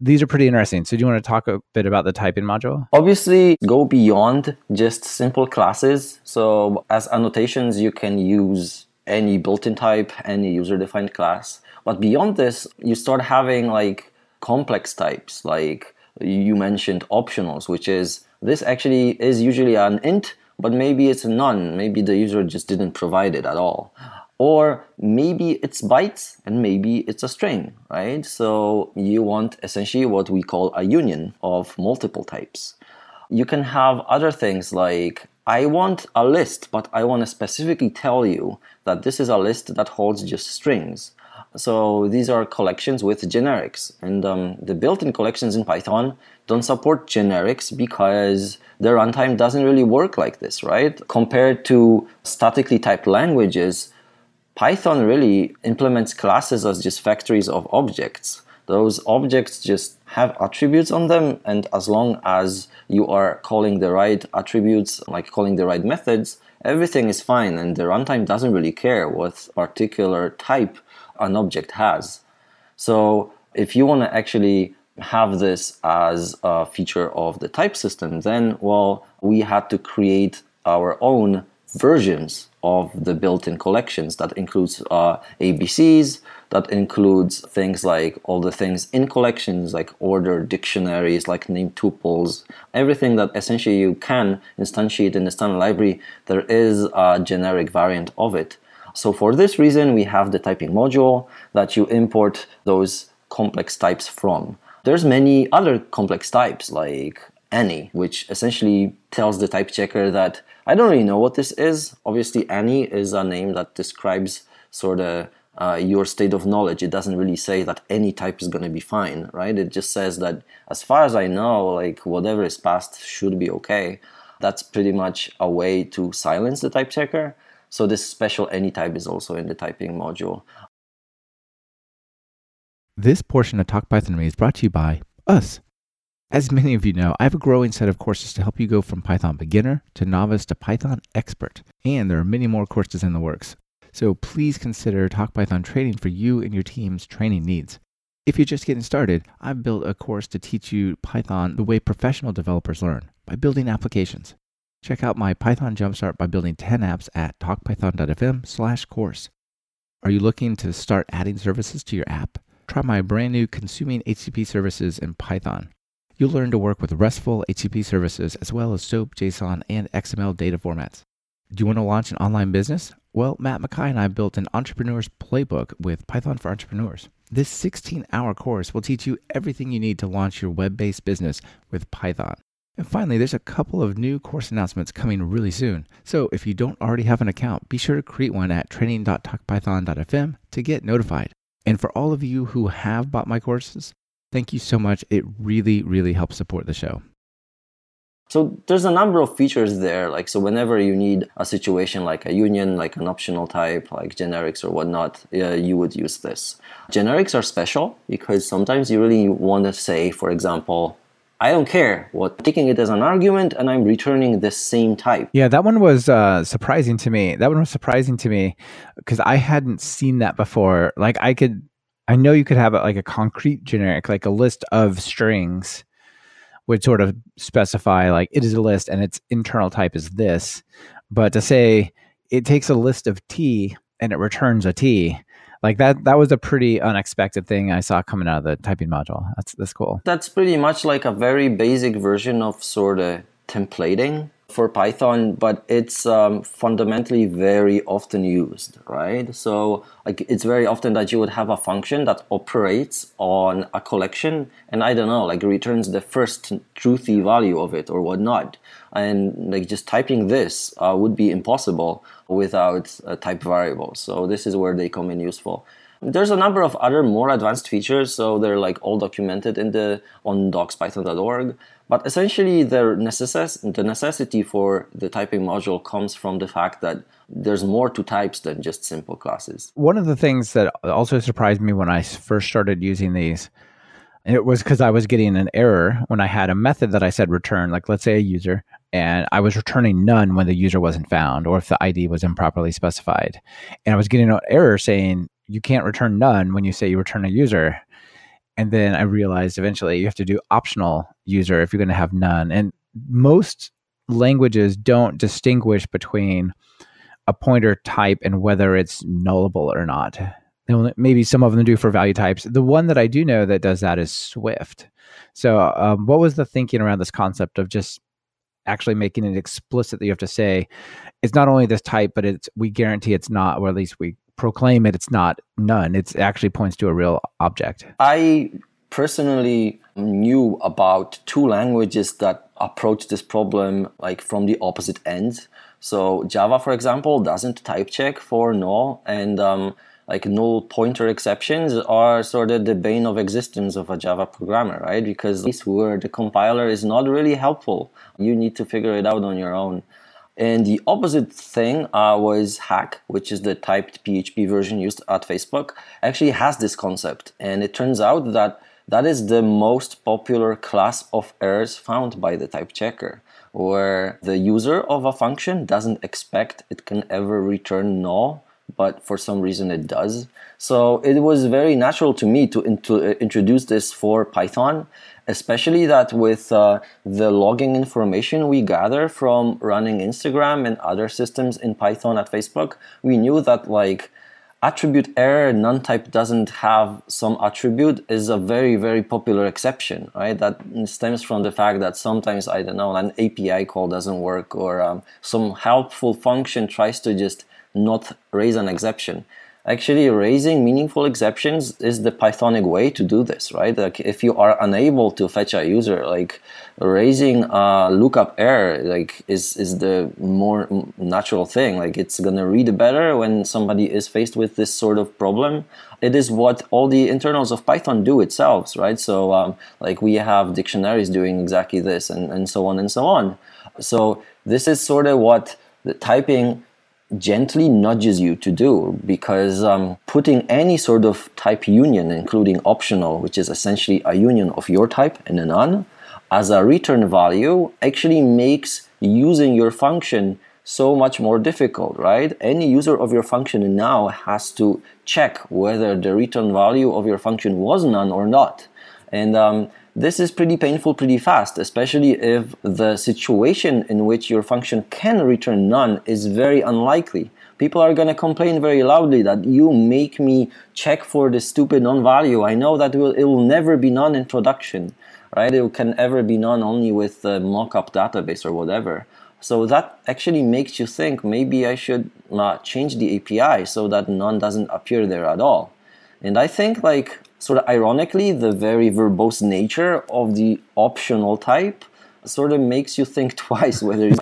these are pretty interesting. So do you want to talk a bit about the typing module? Obviously, go beyond just simple classes. So as annotations, you can use any built-in type, any user-defined class. But beyond this, you start having like complex types like you mentioned optionals, which is this actually is usually an int, but maybe it's a none. Maybe the user just didn't provide it at all. Or maybe it's bytes and maybe it's a string, right? So you want essentially what we call a union of multiple types. You can have other things like I want a list, but I want to specifically tell you that this is a list that holds just strings. So these are collections with generics, and um, the built-in collections in Python don't support generics because the runtime doesn't really work like this, right? Compared to statically typed languages, Python really implements classes as just factories of objects. Those objects just have attributes on them, and as long as you are calling the right attributes, like calling the right methods, everything is fine, and the runtime doesn't really care what particular type an object has. So if you want to actually have this as a feature of the type system, then, well, we had to create our own versions of the built-in collections that includes uh, ABCs, that includes things like all the things in collections, like order dictionaries, like name tuples, everything that essentially you can instantiate in the standard library, there is a generic variant of it. So for this reason, we have the typing module that you import those complex types from. There's many other complex types like any, which essentially tells the type checker that I don't really know what this is. Obviously, any is a name that describes sort of uh, your state of knowledge. It doesn't really say that any type is going to be fine, right? It just says that as far as I know, like whatever is passed should be okay. That's pretty much a way to silence the type checker. So this special any type is also in the typing module. This portion of Talk Python is brought to you by us. As many of you know, I have a growing set of courses to help you go from Python beginner to novice to Python expert, and there are many more courses in the works. So please consider Talk Python training for you and your team's training needs. If you're just getting started, I've built a course to teach you Python the way professional developers learn by building applications. Check out my Python Jumpstart by building 10 apps at talkpython.fm slash course. Are you looking to start adding services to your app? Try my brand new Consuming HTTP Services in Python. You'll learn to work with RESTful HTTP services as well as SOAP, JSON, and XML data formats. Do you want to launch an online business? Well, Matt McKay and I built an entrepreneur's playbook with Python for Entrepreneurs. This 16 hour course will teach you everything you need to launch your web based business with Python. And finally, there's a couple of new course announcements coming really soon. So if you don't already have an account, be sure to create one at training.talkpython.fm to get notified. And for all of you who have bought my courses, thank you so much. It really, really helps support the show. So there's a number of features there. Like so, whenever you need a situation like a union, like an optional type, like generics or whatnot, uh, you would use this. Generics are special because sometimes you really want to say, for example, I don't care what taking it as an argument and I'm returning the same type. Yeah, that one was uh, surprising to me. That one was surprising to me because I hadn't seen that before. Like I could I know you could have like a concrete generic, like a list of strings would sort of specify like it is a list and its internal type is this. But to say it takes a list of T and it returns a T, like that that was a pretty unexpected thing I saw coming out of the typing module. That's that's cool. That's pretty much like a very basic version of sort of templating for Python, but it's um, fundamentally very often used, right? So like it's very often that you would have a function that operates on a collection and I don't know, like returns the first truthy value of it or whatnot. And like just typing this uh, would be impossible without a type variable. So this is where they come in useful. There's a number of other more advanced features, so they're like all documented in the on docs.python.org. But essentially, the, necess- the necessity for the typing module comes from the fact that there's more to types than just simple classes. One of the things that also surprised me when I first started using these, it was because I was getting an error when I had a method that I said return, like let's say a user, and I was returning none when the user wasn't found or if the ID was improperly specified. And I was getting an error saying you can't return none when you say you return a user and then I realized eventually you have to do optional user if you're going to have none. And most languages don't distinguish between a pointer type and whether it's nullable or not. maybe some of them do for value types. The one that I do know that does that is Swift. So, um, what was the thinking around this concept of just actually making it explicit that you have to say it's not only this type, but it's we guarantee it's not, or at least we proclaim it. It's not none. It actually points to a real object. I personally knew about two languages that approach this problem like from the opposite end. So Java, for example, doesn't type check for null, and um, like null pointer exceptions are sort of the bane of existence of a Java programmer, right? Because this where the compiler is not really helpful. You need to figure it out on your own. And the opposite thing uh, was Hack, which is the typed PHP version used at Facebook, actually has this concept. And it turns out that that is the most popular class of errors found by the type checker, where the user of a function doesn't expect it can ever return null, but for some reason it does. So it was very natural to me to, to uh, introduce this for Python, especially that with uh, the logging information we gather from running Instagram and other systems in Python at Facebook, we knew that like attribute error NoneType doesn't have some attribute is a very very popular exception right? That stems from the fact that sometimes i don't know an api call doesn't work or um, some helpful function tries to just not raise an exception actually raising meaningful exceptions is the pythonic way to do this right? Like if you are unable to fetch a user like raising a lookup error like is is the more natural thing. Like it's gonna read better when somebody is faced with this sort of problem. It is what all the internals of python do itself right? So um, like we have dictionaries doing exactly this and, and so on and so on. So this is sort of what the typing gently nudges you to do because um, putting any sort of type union, including optional, which is essentially a union of your type and a none, as a return value actually makes using your function so much more difficult, right? Any user of your function now has to check whether the return value of your function was none or not. And um, this is pretty painful pretty fast, especially if the situation in which your function can return none is very unlikely. People are going to complain very loudly that you make me check for the stupid non value. I know that it will, it will never be none in production, right? It can ever be none only with the mockup database or whatever. So that actually makes you think maybe I should uh, change the API so that none doesn't appear there at all. And I think like sort of ironically, the very verbose nature of the optional type sort of makes you think twice whether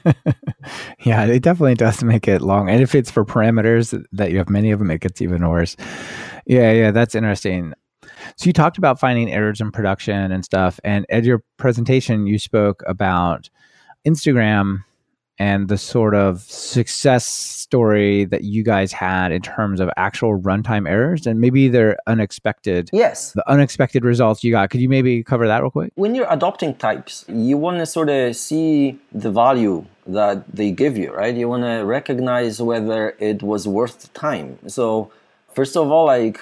yeah it definitely does make it long and if it's for parameters that you have many of them it gets even worse. Yeah yeah that's interesting. So you talked about finding errors in production and stuff and at your presentation you spoke about instagram and the sort of success story that you guys had in terms of actual runtime errors and maybe they're unexpected. Yes. The unexpected results you got. Could you maybe cover that real quick? When you're adopting types, you want to sort of see the value that they give you, right? You want to recognize whether it was worth the time. So, first of all, like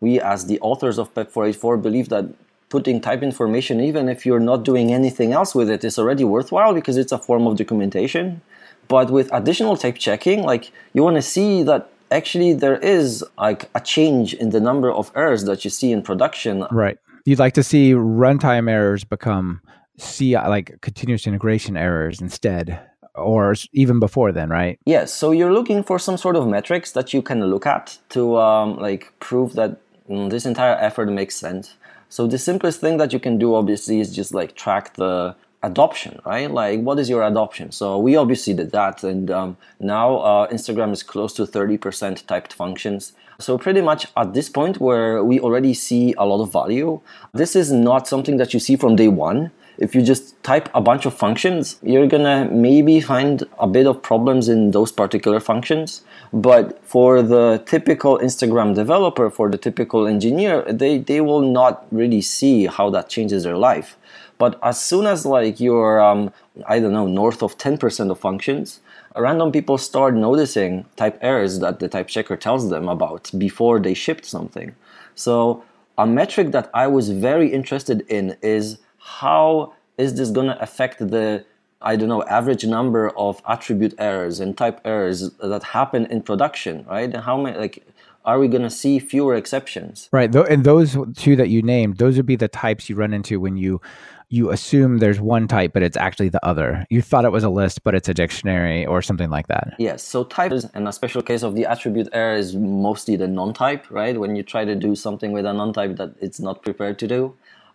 we as the authors of PEP 484 believe that putting type information, even if you're not doing anything else with it, is already worthwhile because it's a form of documentation. But with additional type checking, like you want to see that actually there is like a change in the number of errors that you see in production. Right. You'd like to see runtime errors become see like continuous integration errors instead or even before then, right? Yes. So you're looking for some sort of metrics that you can look at to um, like prove that mm, this entire effort makes sense. So the simplest thing that you can do obviously is just like track the adoption, right? Like what is your adoption? So we obviously did that, and um, now uh, Instagram is close to 30% typed functions. So pretty much at this point where we already see a lot of value, this is not something that you see from day one if you just type a bunch of functions, you're gonna maybe find a bit of problems in those particular functions. But for the typical Instagram developer, for the typical engineer, they, they will not really see how that changes their life. But as soon as like you're, um, I don't know, north of 10% of functions, random people start noticing type errors that the type checker tells them about before they shipped something. So a metric that I was very interested in is how is this going to affect the I don't know, average number of attribute errors and type errors that happen in production, right? And how many, like, are we going to see fewer exceptions? Right. And those two that you named, those would be the types you run into when you you assume there's one type, but it's actually the other. You thought it was a list, but it's a dictionary or something like that. Yes. So type is, and a special case of the attribute error is mostly the NoneType, right? When you try to do something with a NoneType that it's not prepared to do.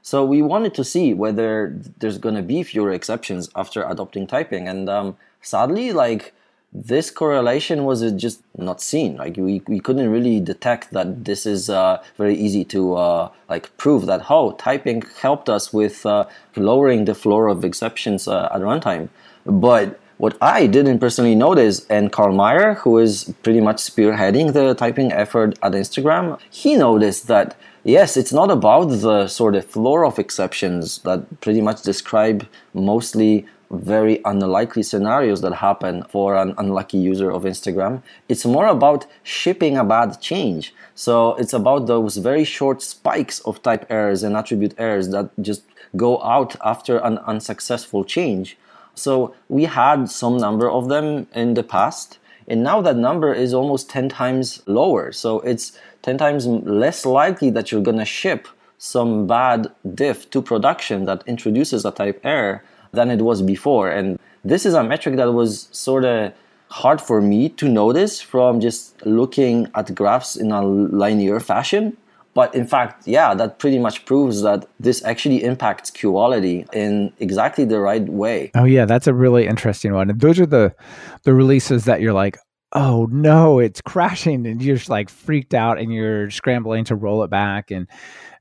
So we wanted to see whether there's going to be fewer exceptions after adopting typing, and um, sadly, like this correlation was just not seen. Like we, we couldn't really detect that this is uh, very easy to uh, like prove that how oh, typing helped us with uh, lowering the floor of exceptions uh, at runtime. But what I didn't personally notice, and Carl Meyer, who is pretty much spearheading the typing effort at Instagram, he noticed that yes, it's not about the sort of floor of exceptions that pretty much describe mostly very unlikely scenarios that happen for an unlucky user of Instagram. It's more about shipping a bad change. So it's about those very short spikes of type errors and attribute errors that just go out after an unsuccessful change. So we had some number of them in the past, and now that number is almost 10 times lower. So it's 10 times less likely that you're going to ship some bad diff to production that introduces a type error than it was before. And this is a metric that was sort of hard for me to notice from just looking at graphs in a linear fashion. But in fact, yeah, that pretty much proves that this actually impacts quality in exactly the right way. Oh yeah, that's a really interesting one. And those are the the releases that you're like, oh no, it's crashing, and you're just like freaked out, and you're scrambling to roll it back, and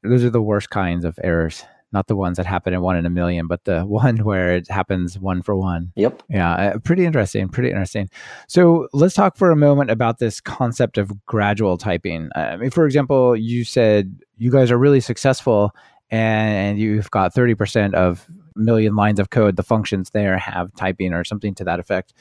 those are the worst kinds of errors not the ones that happen in one in a million, but the one where it happens one for one. Yep. Yeah. Uh, pretty interesting. Pretty interesting. So let's talk for a moment about this concept of gradual typing. Uh, I mean, for example, you said you guys are really successful and you've got 30% of million lines of code, the functions there have typing or something to that effect.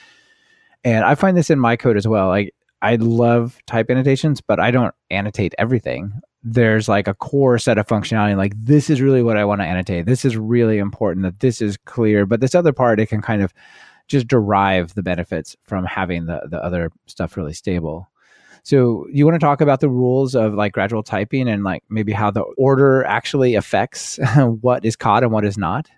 And I find this in my code as well. Like I love type annotations, but I don't annotate everything there's like a core set of functionality like this is really what i want to annotate. This is really important that this is clear. But this other part it can kind of just derive the benefits from having the, the other stuff really stable. So you want to talk about the rules of like gradual typing and like maybe how the order actually affects what is caught and what is not?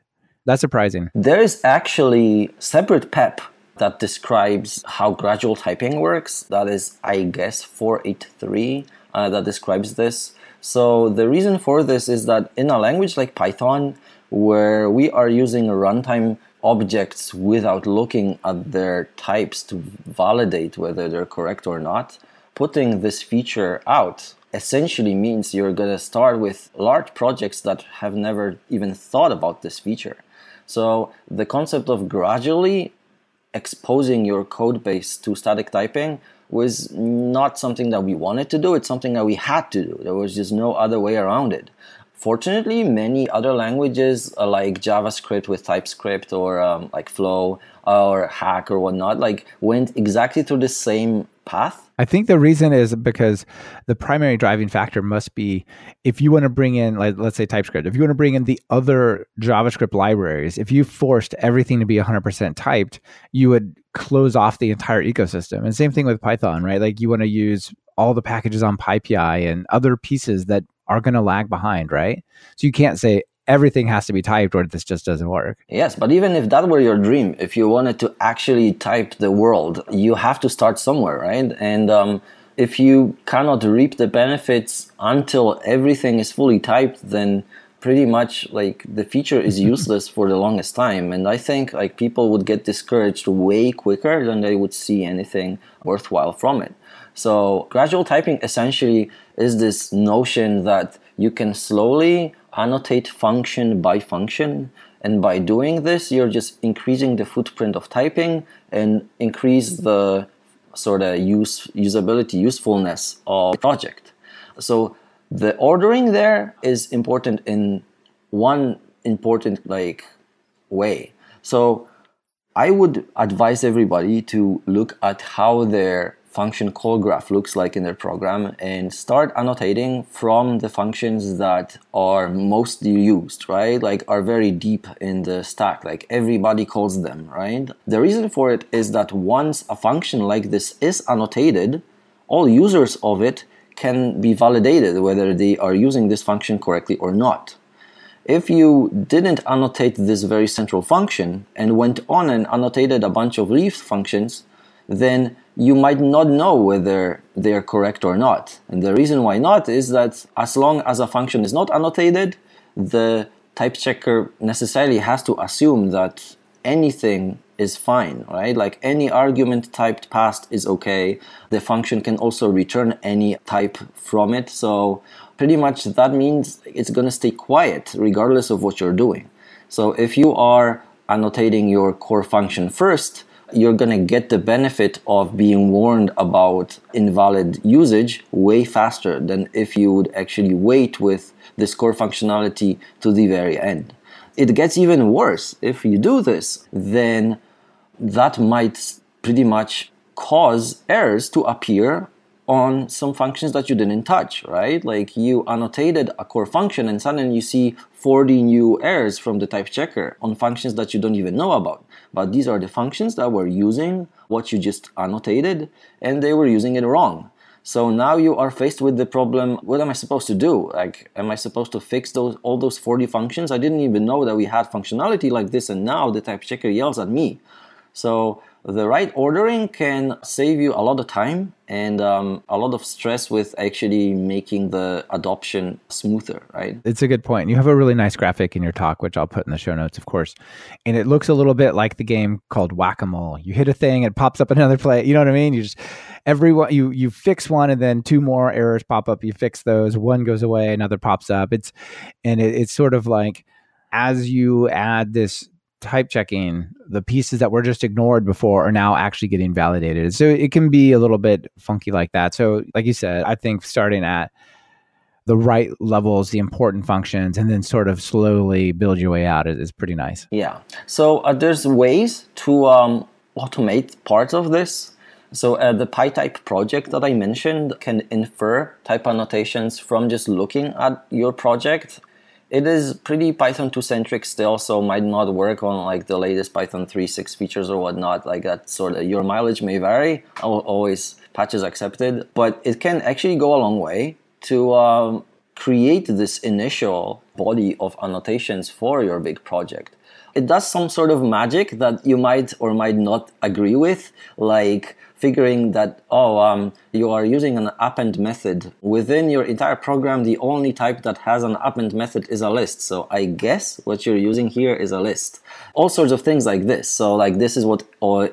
That's surprising. There is actually separate pep that describes how gradual typing works. That is i guess 483 uh, that describes this so the reason for this is that in a language like Python, where we are using runtime objects without looking at their types to validate whether they're correct or not, putting this feature out essentially means you're going to start with large projects that have never even thought about this feature. So the concept of gradually exposing your code base to static typing was not something that we wanted to do. It's something that we had to do. There was just no other way around it. Fortunately, many other languages uh, like JavaScript with TypeScript or um, like Flow or Hack or whatnot, like went exactly through the same path. I think the reason is because the primary driving factor must be if you want to bring in, like, let's say TypeScript, if you want to bring in the other JavaScript libraries, if you forced everything to be 100% typed, you would close off the entire ecosystem. And same thing with Python, right? Like you want to use all the packages on PyPI and other pieces that are going to lag behind, right? So you can't say everything has to be typed or this just doesn't work. Yes, but even if that were your dream, if you wanted to actually type the world, you have to start somewhere, right? And um, if you cannot reap the benefits until everything is fully typed, then pretty much like the feature is useless for the longest time and i think like people would get discouraged way quicker than they would see anything worthwhile from it so gradual typing essentially is this notion that you can slowly annotate function by function. And by doing this, you're just increasing the footprint of typing and increase the sort of use usability, usefulness of the project. So the ordering there is important in one important like way. So I would advise everybody to look at how their function call graph looks like in their program and start annotating from the functions that are mostly used, right? Like are very deep in the stack, like everybody calls them, right? The reason for it is that once a function like this is annotated, all users of it can be validated whether they are using this function correctly or not. If you didn't annotate this very central function and went on and annotated a bunch of leaf functions, then you might not know whether they are correct or not. And the reason why not is that as long as a function is not annotated, the type checker necessarily has to assume that anything is fine, right? Like any argument typed past is okay. The function can also return any type from it. So pretty much that means it's going to stay quiet regardless of what you're doing. So if you are annotating your core function first, you're going to get the benefit of being warned about invalid usage way faster than if you would actually wait with this core functionality to the very end. It gets even worse. If you do this, then that might pretty much cause errors to appear on some functions that you didn't touch, right? Like you annotated a core function and suddenly you see 40 new errors from the type checker on functions that you don't even know about. But these are the functions that were using what you just annotated and they were using it wrong. So now you are faced with the problem, what am I supposed to do? Like, am I supposed to fix those all those 40 functions? I didn't even know that we had functionality like this and now the type checker yells at me. So the right ordering can save you a lot of time and um, a lot of stress with actually making the adoption smoother, right? It's a good point. You have a really nice graphic in your talk, which I'll put in the show notes, of course. And it looks a little bit like the game called Whack a Mole. You hit a thing, it pops up another play. You know what I mean? You just everyone you you fix one, and then two more errors pop up. You fix those, one goes away, another pops up. It's and it, it's sort of like as you add this type checking, the pieces that were just ignored before are now actually getting validated. So it can be a little bit funky like that. So, like you said, I think starting at the right levels, the important functions, and then sort of slowly build your way out is, is pretty nice. Yeah. So uh, there's ways to um, automate parts of this. So uh, the PyType project that I mentioned can infer type annotations from just looking at your project it is pretty Python 2 centric still, so might not work on like the latest Python 3.6 features or whatnot. Like that sort of your mileage may vary. Always patches accepted, but it can actually go a long way to um, create this initial body of annotations for your big project. It does some sort of magic that you might or might not agree with, like figuring that, oh, um, you are using an append method. Within your entire program, the only type that has an append method is a list. So I guess what you're using here is a list. All sorts of things like this. So like this is what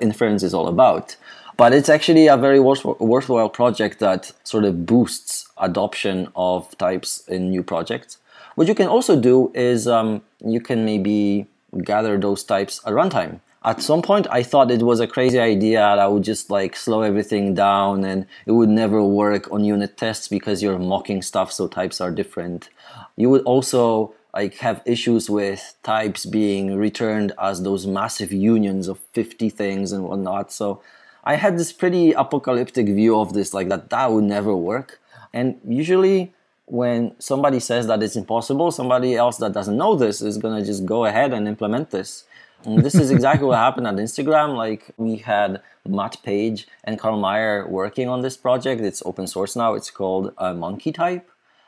inference is all about. But it's actually a very worthwhile project that sort of boosts adoption of types in new projects. What you can also do is um, you can maybe gather those types at runtime at some point I thought it was a crazy idea that I would just like slow everything down and it would never work on unit tests because you're mocking stuff so types are different. You would also like have issues with types being returned as those massive unions of 50 things and whatnot. So I had this pretty apocalyptic view of this, like that that would never work. And usually when somebody says that it's impossible, somebody else that doesn't know this is gonna just go ahead and implement this. And this is exactly what happened at Instagram. Like we had Matt Page and Carl Meyer working on this project. It's open source now. It's called uh, MonkeyType.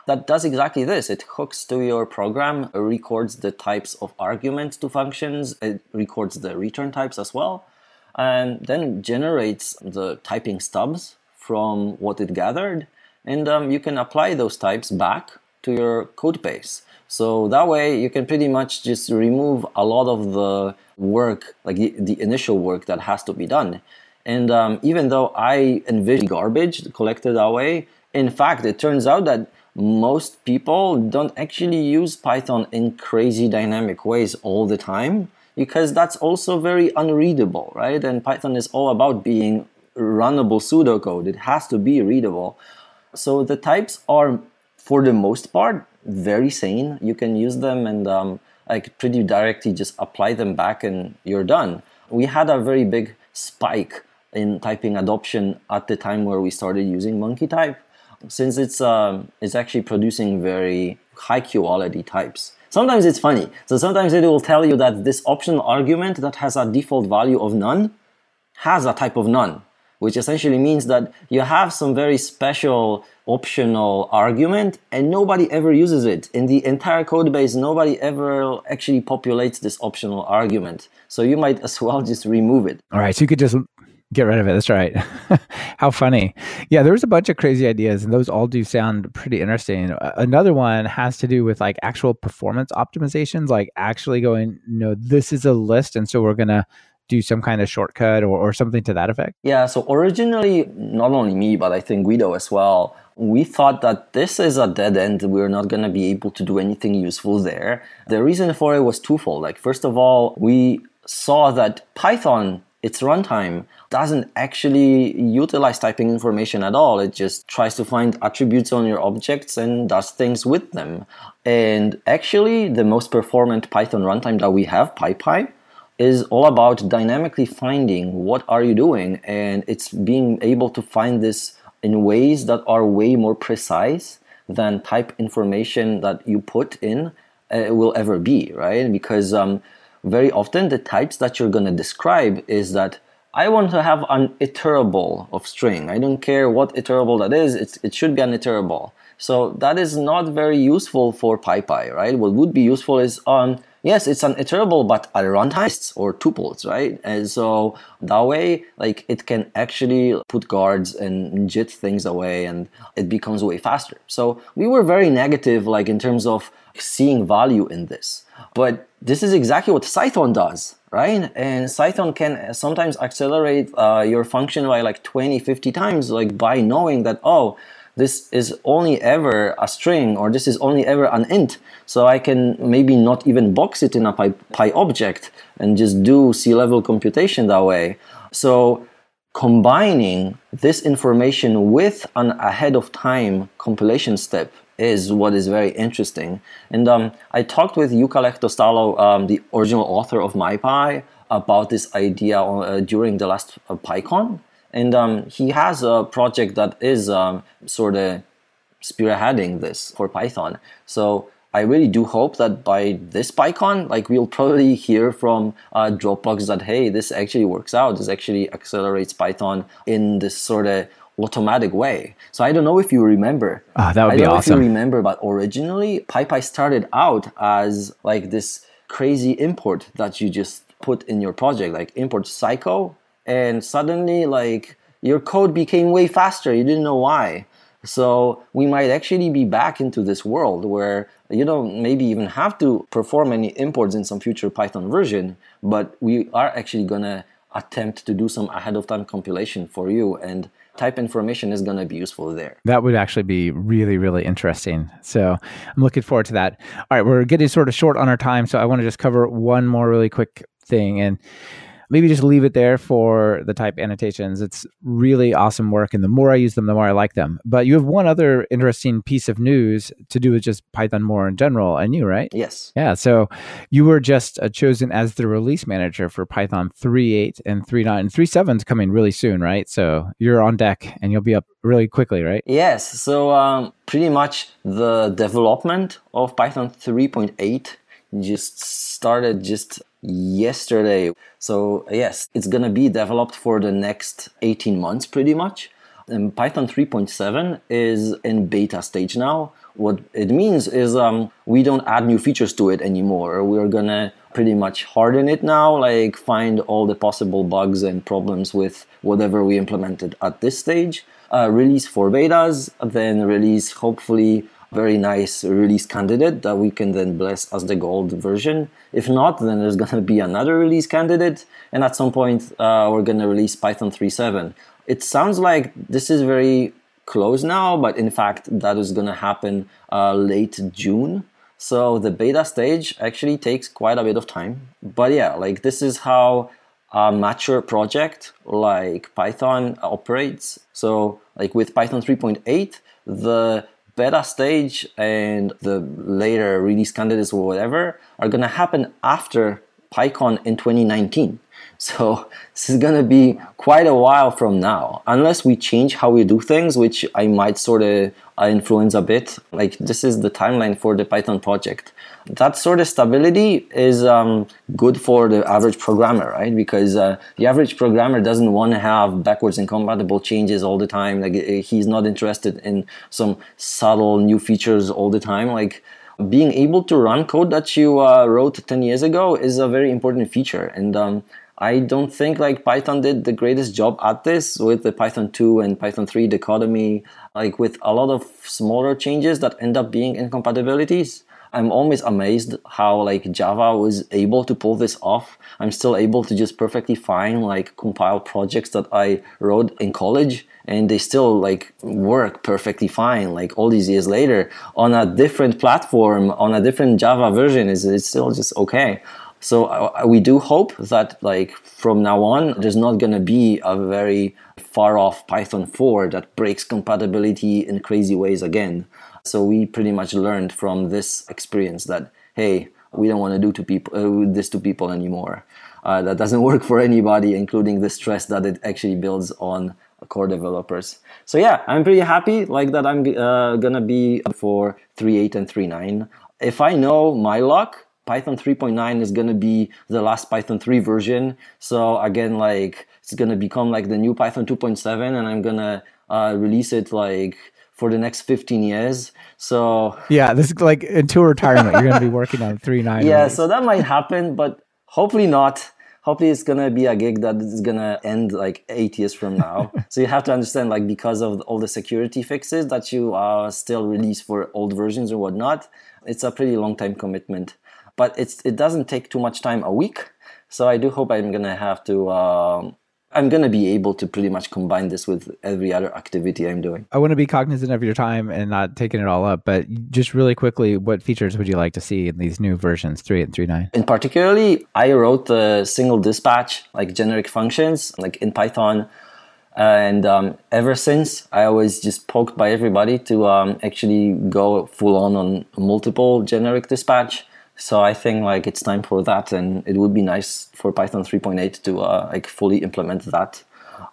That does exactly this. It hooks to your program, records the types of arguments to functions, it records the return types as well, and then generates the typing stubs from what it gathered. And um, you can apply those types back to your code base. So that way you can pretty much just remove a lot of the work, like the, the initial work that has to be done. And um, even though I envision garbage collected that way, in fact, it turns out that most people don't actually use Python in crazy dynamic ways all the time because that's also very unreadable, right? And Python is all about being runnable pseudocode. It has to be readable. So the types are, for the most part, very sane. You can use them and um, like pretty directly just apply them back and you're done. We had a very big spike in typing adoption at the time where we started using MonkeyType since it's um, it's actually producing very high quality types. Sometimes it's funny. So sometimes it will tell you that this optional argument that has a default value of none has a type of none, which essentially means that you have some very special optional argument and nobody ever uses it. In the entire code base, nobody ever actually populates this optional argument. So you might as well just remove it. All right. So you could just get rid of it. That's right. How funny. Yeah, there was a bunch of crazy ideas, and those all do sound pretty interesting. Another one has to do with like actual performance optimizations, like actually going, know, this is a list, and so we're going to do some kind of shortcut or, or something to that effect? Yeah, so originally, not only me, but I think Guido as well, we thought that this is a dead end. We're not going to be able to do anything useful there. The reason for it was twofold. Like, first of all, we saw that Python, its runtime, doesn't actually utilize typing information at all. It just tries to find attributes on your objects and does things with them. And actually, the most performant Python runtime that we have, PyPy, is all about dynamically finding what are you doing and it's being able to find this in ways that are way more precise than type information that you put in uh, will ever be right because um, very often the types that you're going to describe is that I want to have an iterable of string. I don't care what iterable that is, it's, it should be an iterable. So that is not very useful for PyPy, right? What would be useful is um, yes, it's an iterable, but at runtime or tuples, right? And so that way, like it can actually put guards and jit things away and it becomes way faster. So we were very negative, like in terms of seeing value in this. But this is exactly what Cython does, right? And Cython can sometimes accelerate uh, your function by like 20, 50 times, like by knowing that, oh, this is only ever a string or this is only ever an int. So I can maybe not even box it in a Py, Py object and just do C-level computation that way. So combining this information with an ahead of time compilation step is what is very interesting. And um, I talked with Jukka Lehtosalo, um, the original author of MyPy, about this idea uh, during the last uh, PyCon. And um, he has a project that is um, sort of spearheading this for Python. So I really do hope that by this PyCon, like we'll probably hear from uh, Dropbox that hey, this actually works out. This actually accelerates Python in this sort of automatic way. So I don't know if you remember. Oh, that would I be don't awesome. Know if you remember, but originally PyPy started out as like this crazy import that you just put in your project, like import psyco and suddenly like your code became way faster you didn't know why so we might actually be back into this world where you don't maybe even have to perform any imports in some future python version but we are actually to attempt to do some ahead of time compilation for you and type information is going to be useful there. That would actually be really, really interesting. So I'm looking forward to that. All right, we're getting sort of short on our time, so I want to just cover one more really quick thing. And maybe just leave it there for the type annotations. It's really awesome work. And the more I use them, the more I like them. But you have one other interesting piece of news to do with just Python more in general and you, right? Yes. Yeah. So you were just uh, chosen as the release manager for Python 3.8 and 3.9. And 3.7 is coming really soon, right? So you're on deck and you'll be up really quickly, right? Yes. So um, pretty much the development of Python 3.8 just started just yesterday. So yes, it's gonna be developed for the next 18 months pretty much. And Python 3.7 is in beta stage now. What it means is um, we don't add new features to it anymore. We're gonna pretty much harden it now, like find all the possible bugs and problems with whatever we implemented at this stage. Uh, release four betas, then release hopefully very nice release candidate that we can then bless as the gold version. If not, then there's going to be another release candidate, and at some point uh, we're going to release Python 3.7. It sounds like this is very close now, but in fact that is going to happen uh, late June. So the beta stage actually takes quite a bit of time. But yeah, like this is how a mature project like Python operates. So like with Python 3.8, the beta stage and the later release candidates or whatever are going to happen after PyCon in 2019. So this is gonna be quite a while from now, unless we change how we do things, which I might sort of uh, influence a bit. Like this is the timeline for the Python project. That sort of stability is um, good for the average programmer, right? Because uh, the average programmer doesn't want to have backwards incompatible changes all the time. Like he's not interested in some subtle new features all the time. Like being able to run code that you uh, wrote 10 years ago is a very important feature. And um, I don't think like Python did the greatest job at this with the Python 2 and Python 3 dichotomy, like with a lot of smaller changes that end up being incompatibilities. I'm always amazed how like Java was able to pull this off. I'm still able to just perfectly fine like compile projects that I wrote in college and they still like work perfectly fine like all these years later on a different platform on a different Java version is it's still just okay. So uh, we do hope that like from now on, there's not going to be a very far off Python 4 that breaks compatibility in crazy ways again. So we pretty much learned from this experience that hey, we don't want to do to people uh, this to people anymore. Uh, that doesn't work for anybody, including the stress that it actually builds on core developers. So yeah, I'm pretty happy like that. I'm uh, gonna be for 3.8 and 3.9. If I know my luck, Python 3.9 is going to be the last Python 3 version. So again, like it's going to become like the new Python 2.7 and I'm going to uh, release it like for the next 15 years. So yeah, this is like until retirement, you're going to be working on 3.9. Yeah, release. so that might happen, but hopefully not. Hopefully it's going to be a gig that is going to end like eight years from now. so you have to understand like because of all the security fixes that you are still release for old versions or whatnot, it's a pretty long time commitment but it's it doesn't take too much time a week. So I do hope I'm gonna have to. Um, I'm gonna be able to pretty much combine this with every other activity I'm doing. I want to be cognizant of your time and not taking it all up, but just really quickly, what features would you like to see in these new versions, three and three nine? In particularly, I wrote the single dispatch, like generic functions, like in Python. And um, ever since, I was just poked by everybody to um, actually go full on on multiple generic dispatch. So I think like it's time for that, and it would be nice for Python 3.8 to uh, like fully implement that.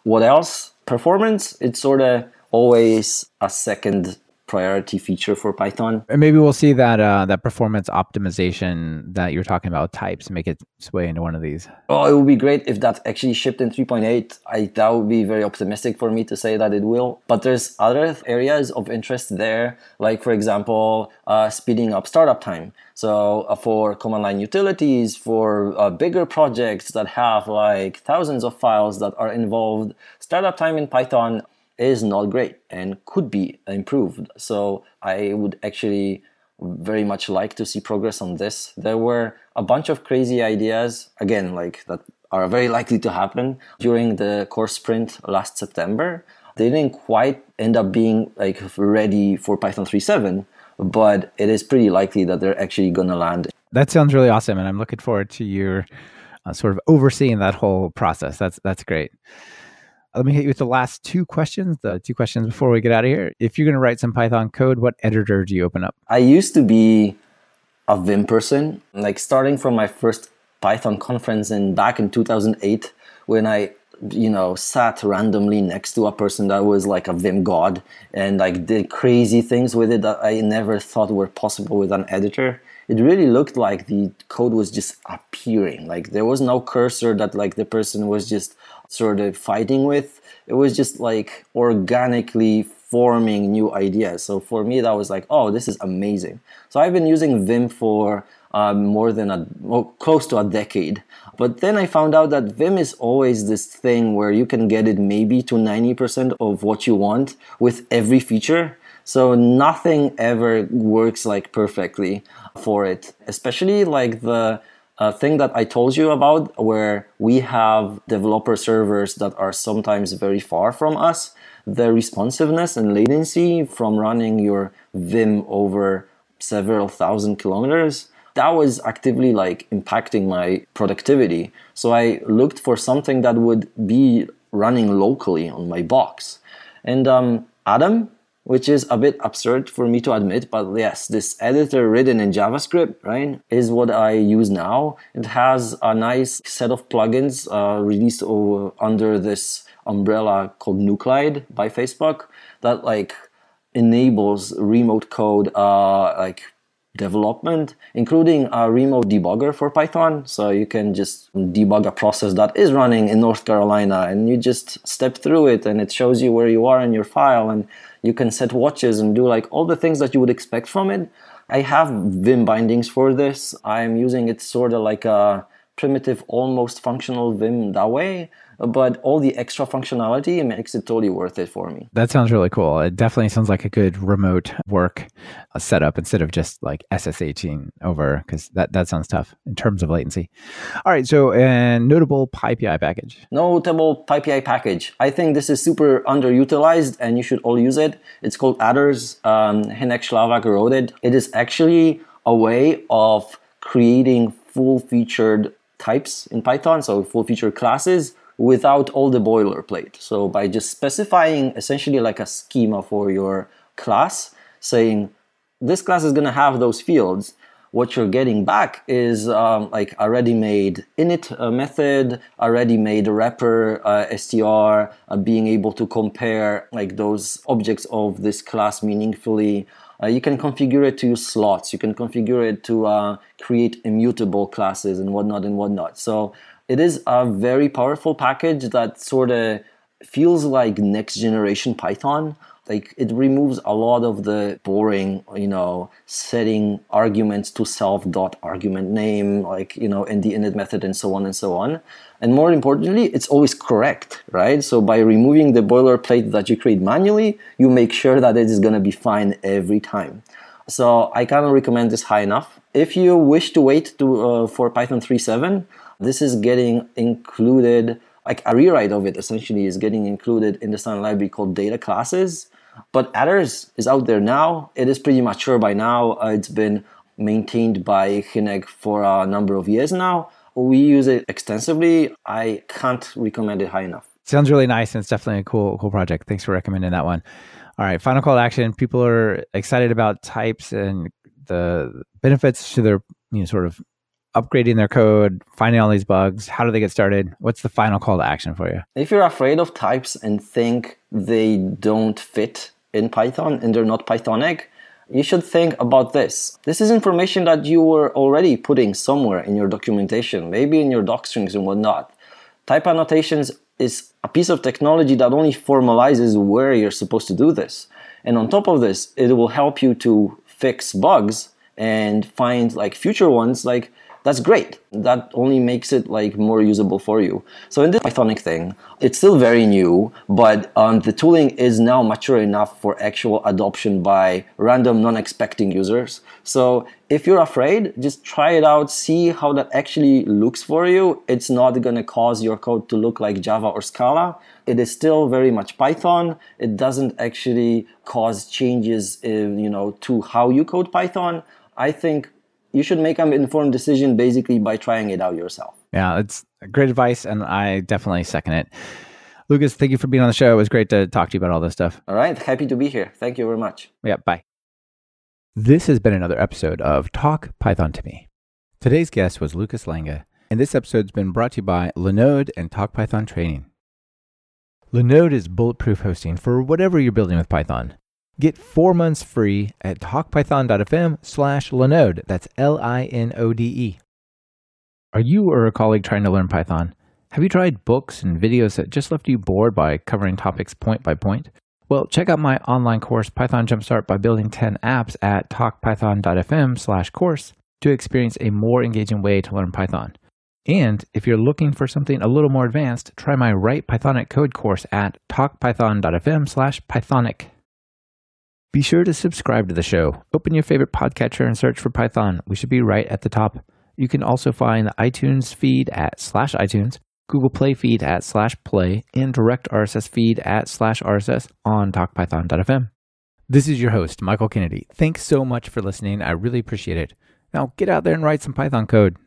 What else? Performance. It's sort of always a second priority feature for Python. And maybe we'll see that uh, that performance optimization that you're talking about types make its way into one of these. Oh, it would be great if that actually shipped in 3.8. I that would be very optimistic for me to say that it will. But there's other areas of interest there, like for example, uh, speeding up startup time. So uh, for command line utilities, for uh, bigger projects that have like thousands of files that are involved, startup time in Python is not great and could be improved. So I would actually very much like to see progress on this. There were a bunch of crazy ideas, again, like that are very likely to happen during the core sprint last September. They didn't quite end up being like ready for Python 3.7, but it is pretty likely that they're actually going to land. That sounds really awesome, and I'm looking forward to your uh, sort of overseeing that whole process. That's that's great. Let me hit you with the last two questions. The two questions before we get out of here. If you're going to write some Python code, what editor do you open up? I used to be a Vim person, like starting from my first Python conference in back in 2008 when I you know sat randomly next to a person that was like a vim god and like did crazy things with it that i never thought were possible with an editor it really looked like the code was just appearing like there was no cursor that like the person was just sort of fighting with. It was just like organically forming new ideas. So for me, that was like, oh, this is amazing. So I've been using Vim for uh, more than a well, close to a decade. But then I found out that Vim is always this thing where you can get it maybe to 90% of what you want with every feature. So nothing ever works like perfectly for it, especially like the a thing that I told you about where we have developer servers that are sometimes very far from us, the responsiveness and latency from running your Vim over several thousand kilometers, that was actively like impacting my productivity. So I looked for something that would be running locally on my box. And um, Atom which is a bit absurd for me to admit, but yes, this editor written in JavaScript, right, is what I use now. It has a nice set of plugins uh, released over, under this umbrella called Nuclide by Facebook that like enables remote code uh, like development, including a remote debugger for Python. So you can just debug a process that is running in North Carolina and you just step through it and it shows you where you are in your file and you can set watches and do like all the things that you would expect from it. I have Vim bindings for this. I'm using it sort of like a primitive, almost functional Vim that way but all the extra functionality makes it totally worth it for me. That sounds really cool. It definitely sounds like a good remote work uh, setup instead of just like SSHing over because that, that sounds tough in terms of latency. All right, so a notable PyPI package. Notable PyPI package. I think this is super underutilized and you should all use it. It's called attrs. Um, Hynek Schlawack wrote it. It is actually a way of creating full featured types in Python, so full featured classes without all the boilerplate. So by just specifying essentially like a schema for your class, saying this class is going to have those fields, what you're getting back is um, like a ready-made init uh, method, a ready-made repr, uh, str, uh, being able to compare like those objects of this class meaningfully. Uh, you can configure it to use slots. You can configure it to uh, create immutable classes and whatnot and whatnot. So it is a very powerful package that sort of feels like next generation Python. Like it removes a lot of the boring, you know, setting arguments to self dot argument name, like, you know, in the init method and so on and so on. And more importantly, it's always correct, right? So by removing the boilerplate that you create manually, you make sure that it is going to be fine every time. So I cannot recommend this high enough. If you wish to wait to, uh, for Python 3.7, this is getting included, like a rewrite of it essentially is getting included in the standard library called data classes. But attrs is out there now. It is pretty mature by now. Uh, it's been maintained by Hynek for a number of years now. We use it extensively. I can't recommend it high enough. Sounds really nice, and it's definitely a cool, cool project. Thanks for recommending that one. All right, final call to action. People are excited about types and the benefits to their you know sort of upgrading their code, finding all these bugs? How do they get started? What's the final call to action for you? If you're afraid of types and think they don't fit in Python and they're not Pythonic, you should think about this. This is information that you were already putting somewhere in your documentation, maybe in your doc strings and whatnot. Type annotations is a piece of technology that only formalizes where you're supposed to do this. And on top of this, it will help you to fix bugs and find like future ones like that's great. That only makes it like more usable for you. So in this Pythonic thing, it's still very new, but um, the tooling is now mature enough for actual adoption by random non-expecting users. So if you're afraid, just try it out, see how that actually looks for you. It's not going to cause your code to look like Java or Scala. It is still very much Python. It doesn't actually cause changes, in, you know, to how you code Python. I think you should make an informed decision basically by trying it out yourself. Yeah, it's great advice, and I definitely second it. Łukasz, thank you for being on the show. It was great to talk to you about all this stuff. All right, happy to be here. Thank you very much. Yeah, bye. This has been another episode of Talk Python to Me. Today's guest was Łukasz Langa, and this episode's been brought to you by Linode and Talk Python Training. Linode is bulletproof hosting for whatever you're building with Python. Get four months free at talkpython.fm slash Linode. That's L I N O D E. Are you or a colleague trying to learn Python? Have you tried books and videos that just left you bored by covering topics point by point? Well, check out my online course, Python Jumpstart by Building 10 Apps at talkpython.fm slash course to experience a more engaging way to learn Python. And if you're looking for something a little more advanced, try my Write Pythonic Code course at talkpython.fm slash Pythonic. Be sure to subscribe to the show. Open your favorite podcatcher and search for Python. We should be right at the top. You can also find the iTunes feed at slash iTunes, Google Play feed at slash play, and direct RSS feed at slash RSS on talkpython.fm. This is your host, Michael Kennedy. Thanks so much for listening. I really appreciate it. Now get out there and write some Python code.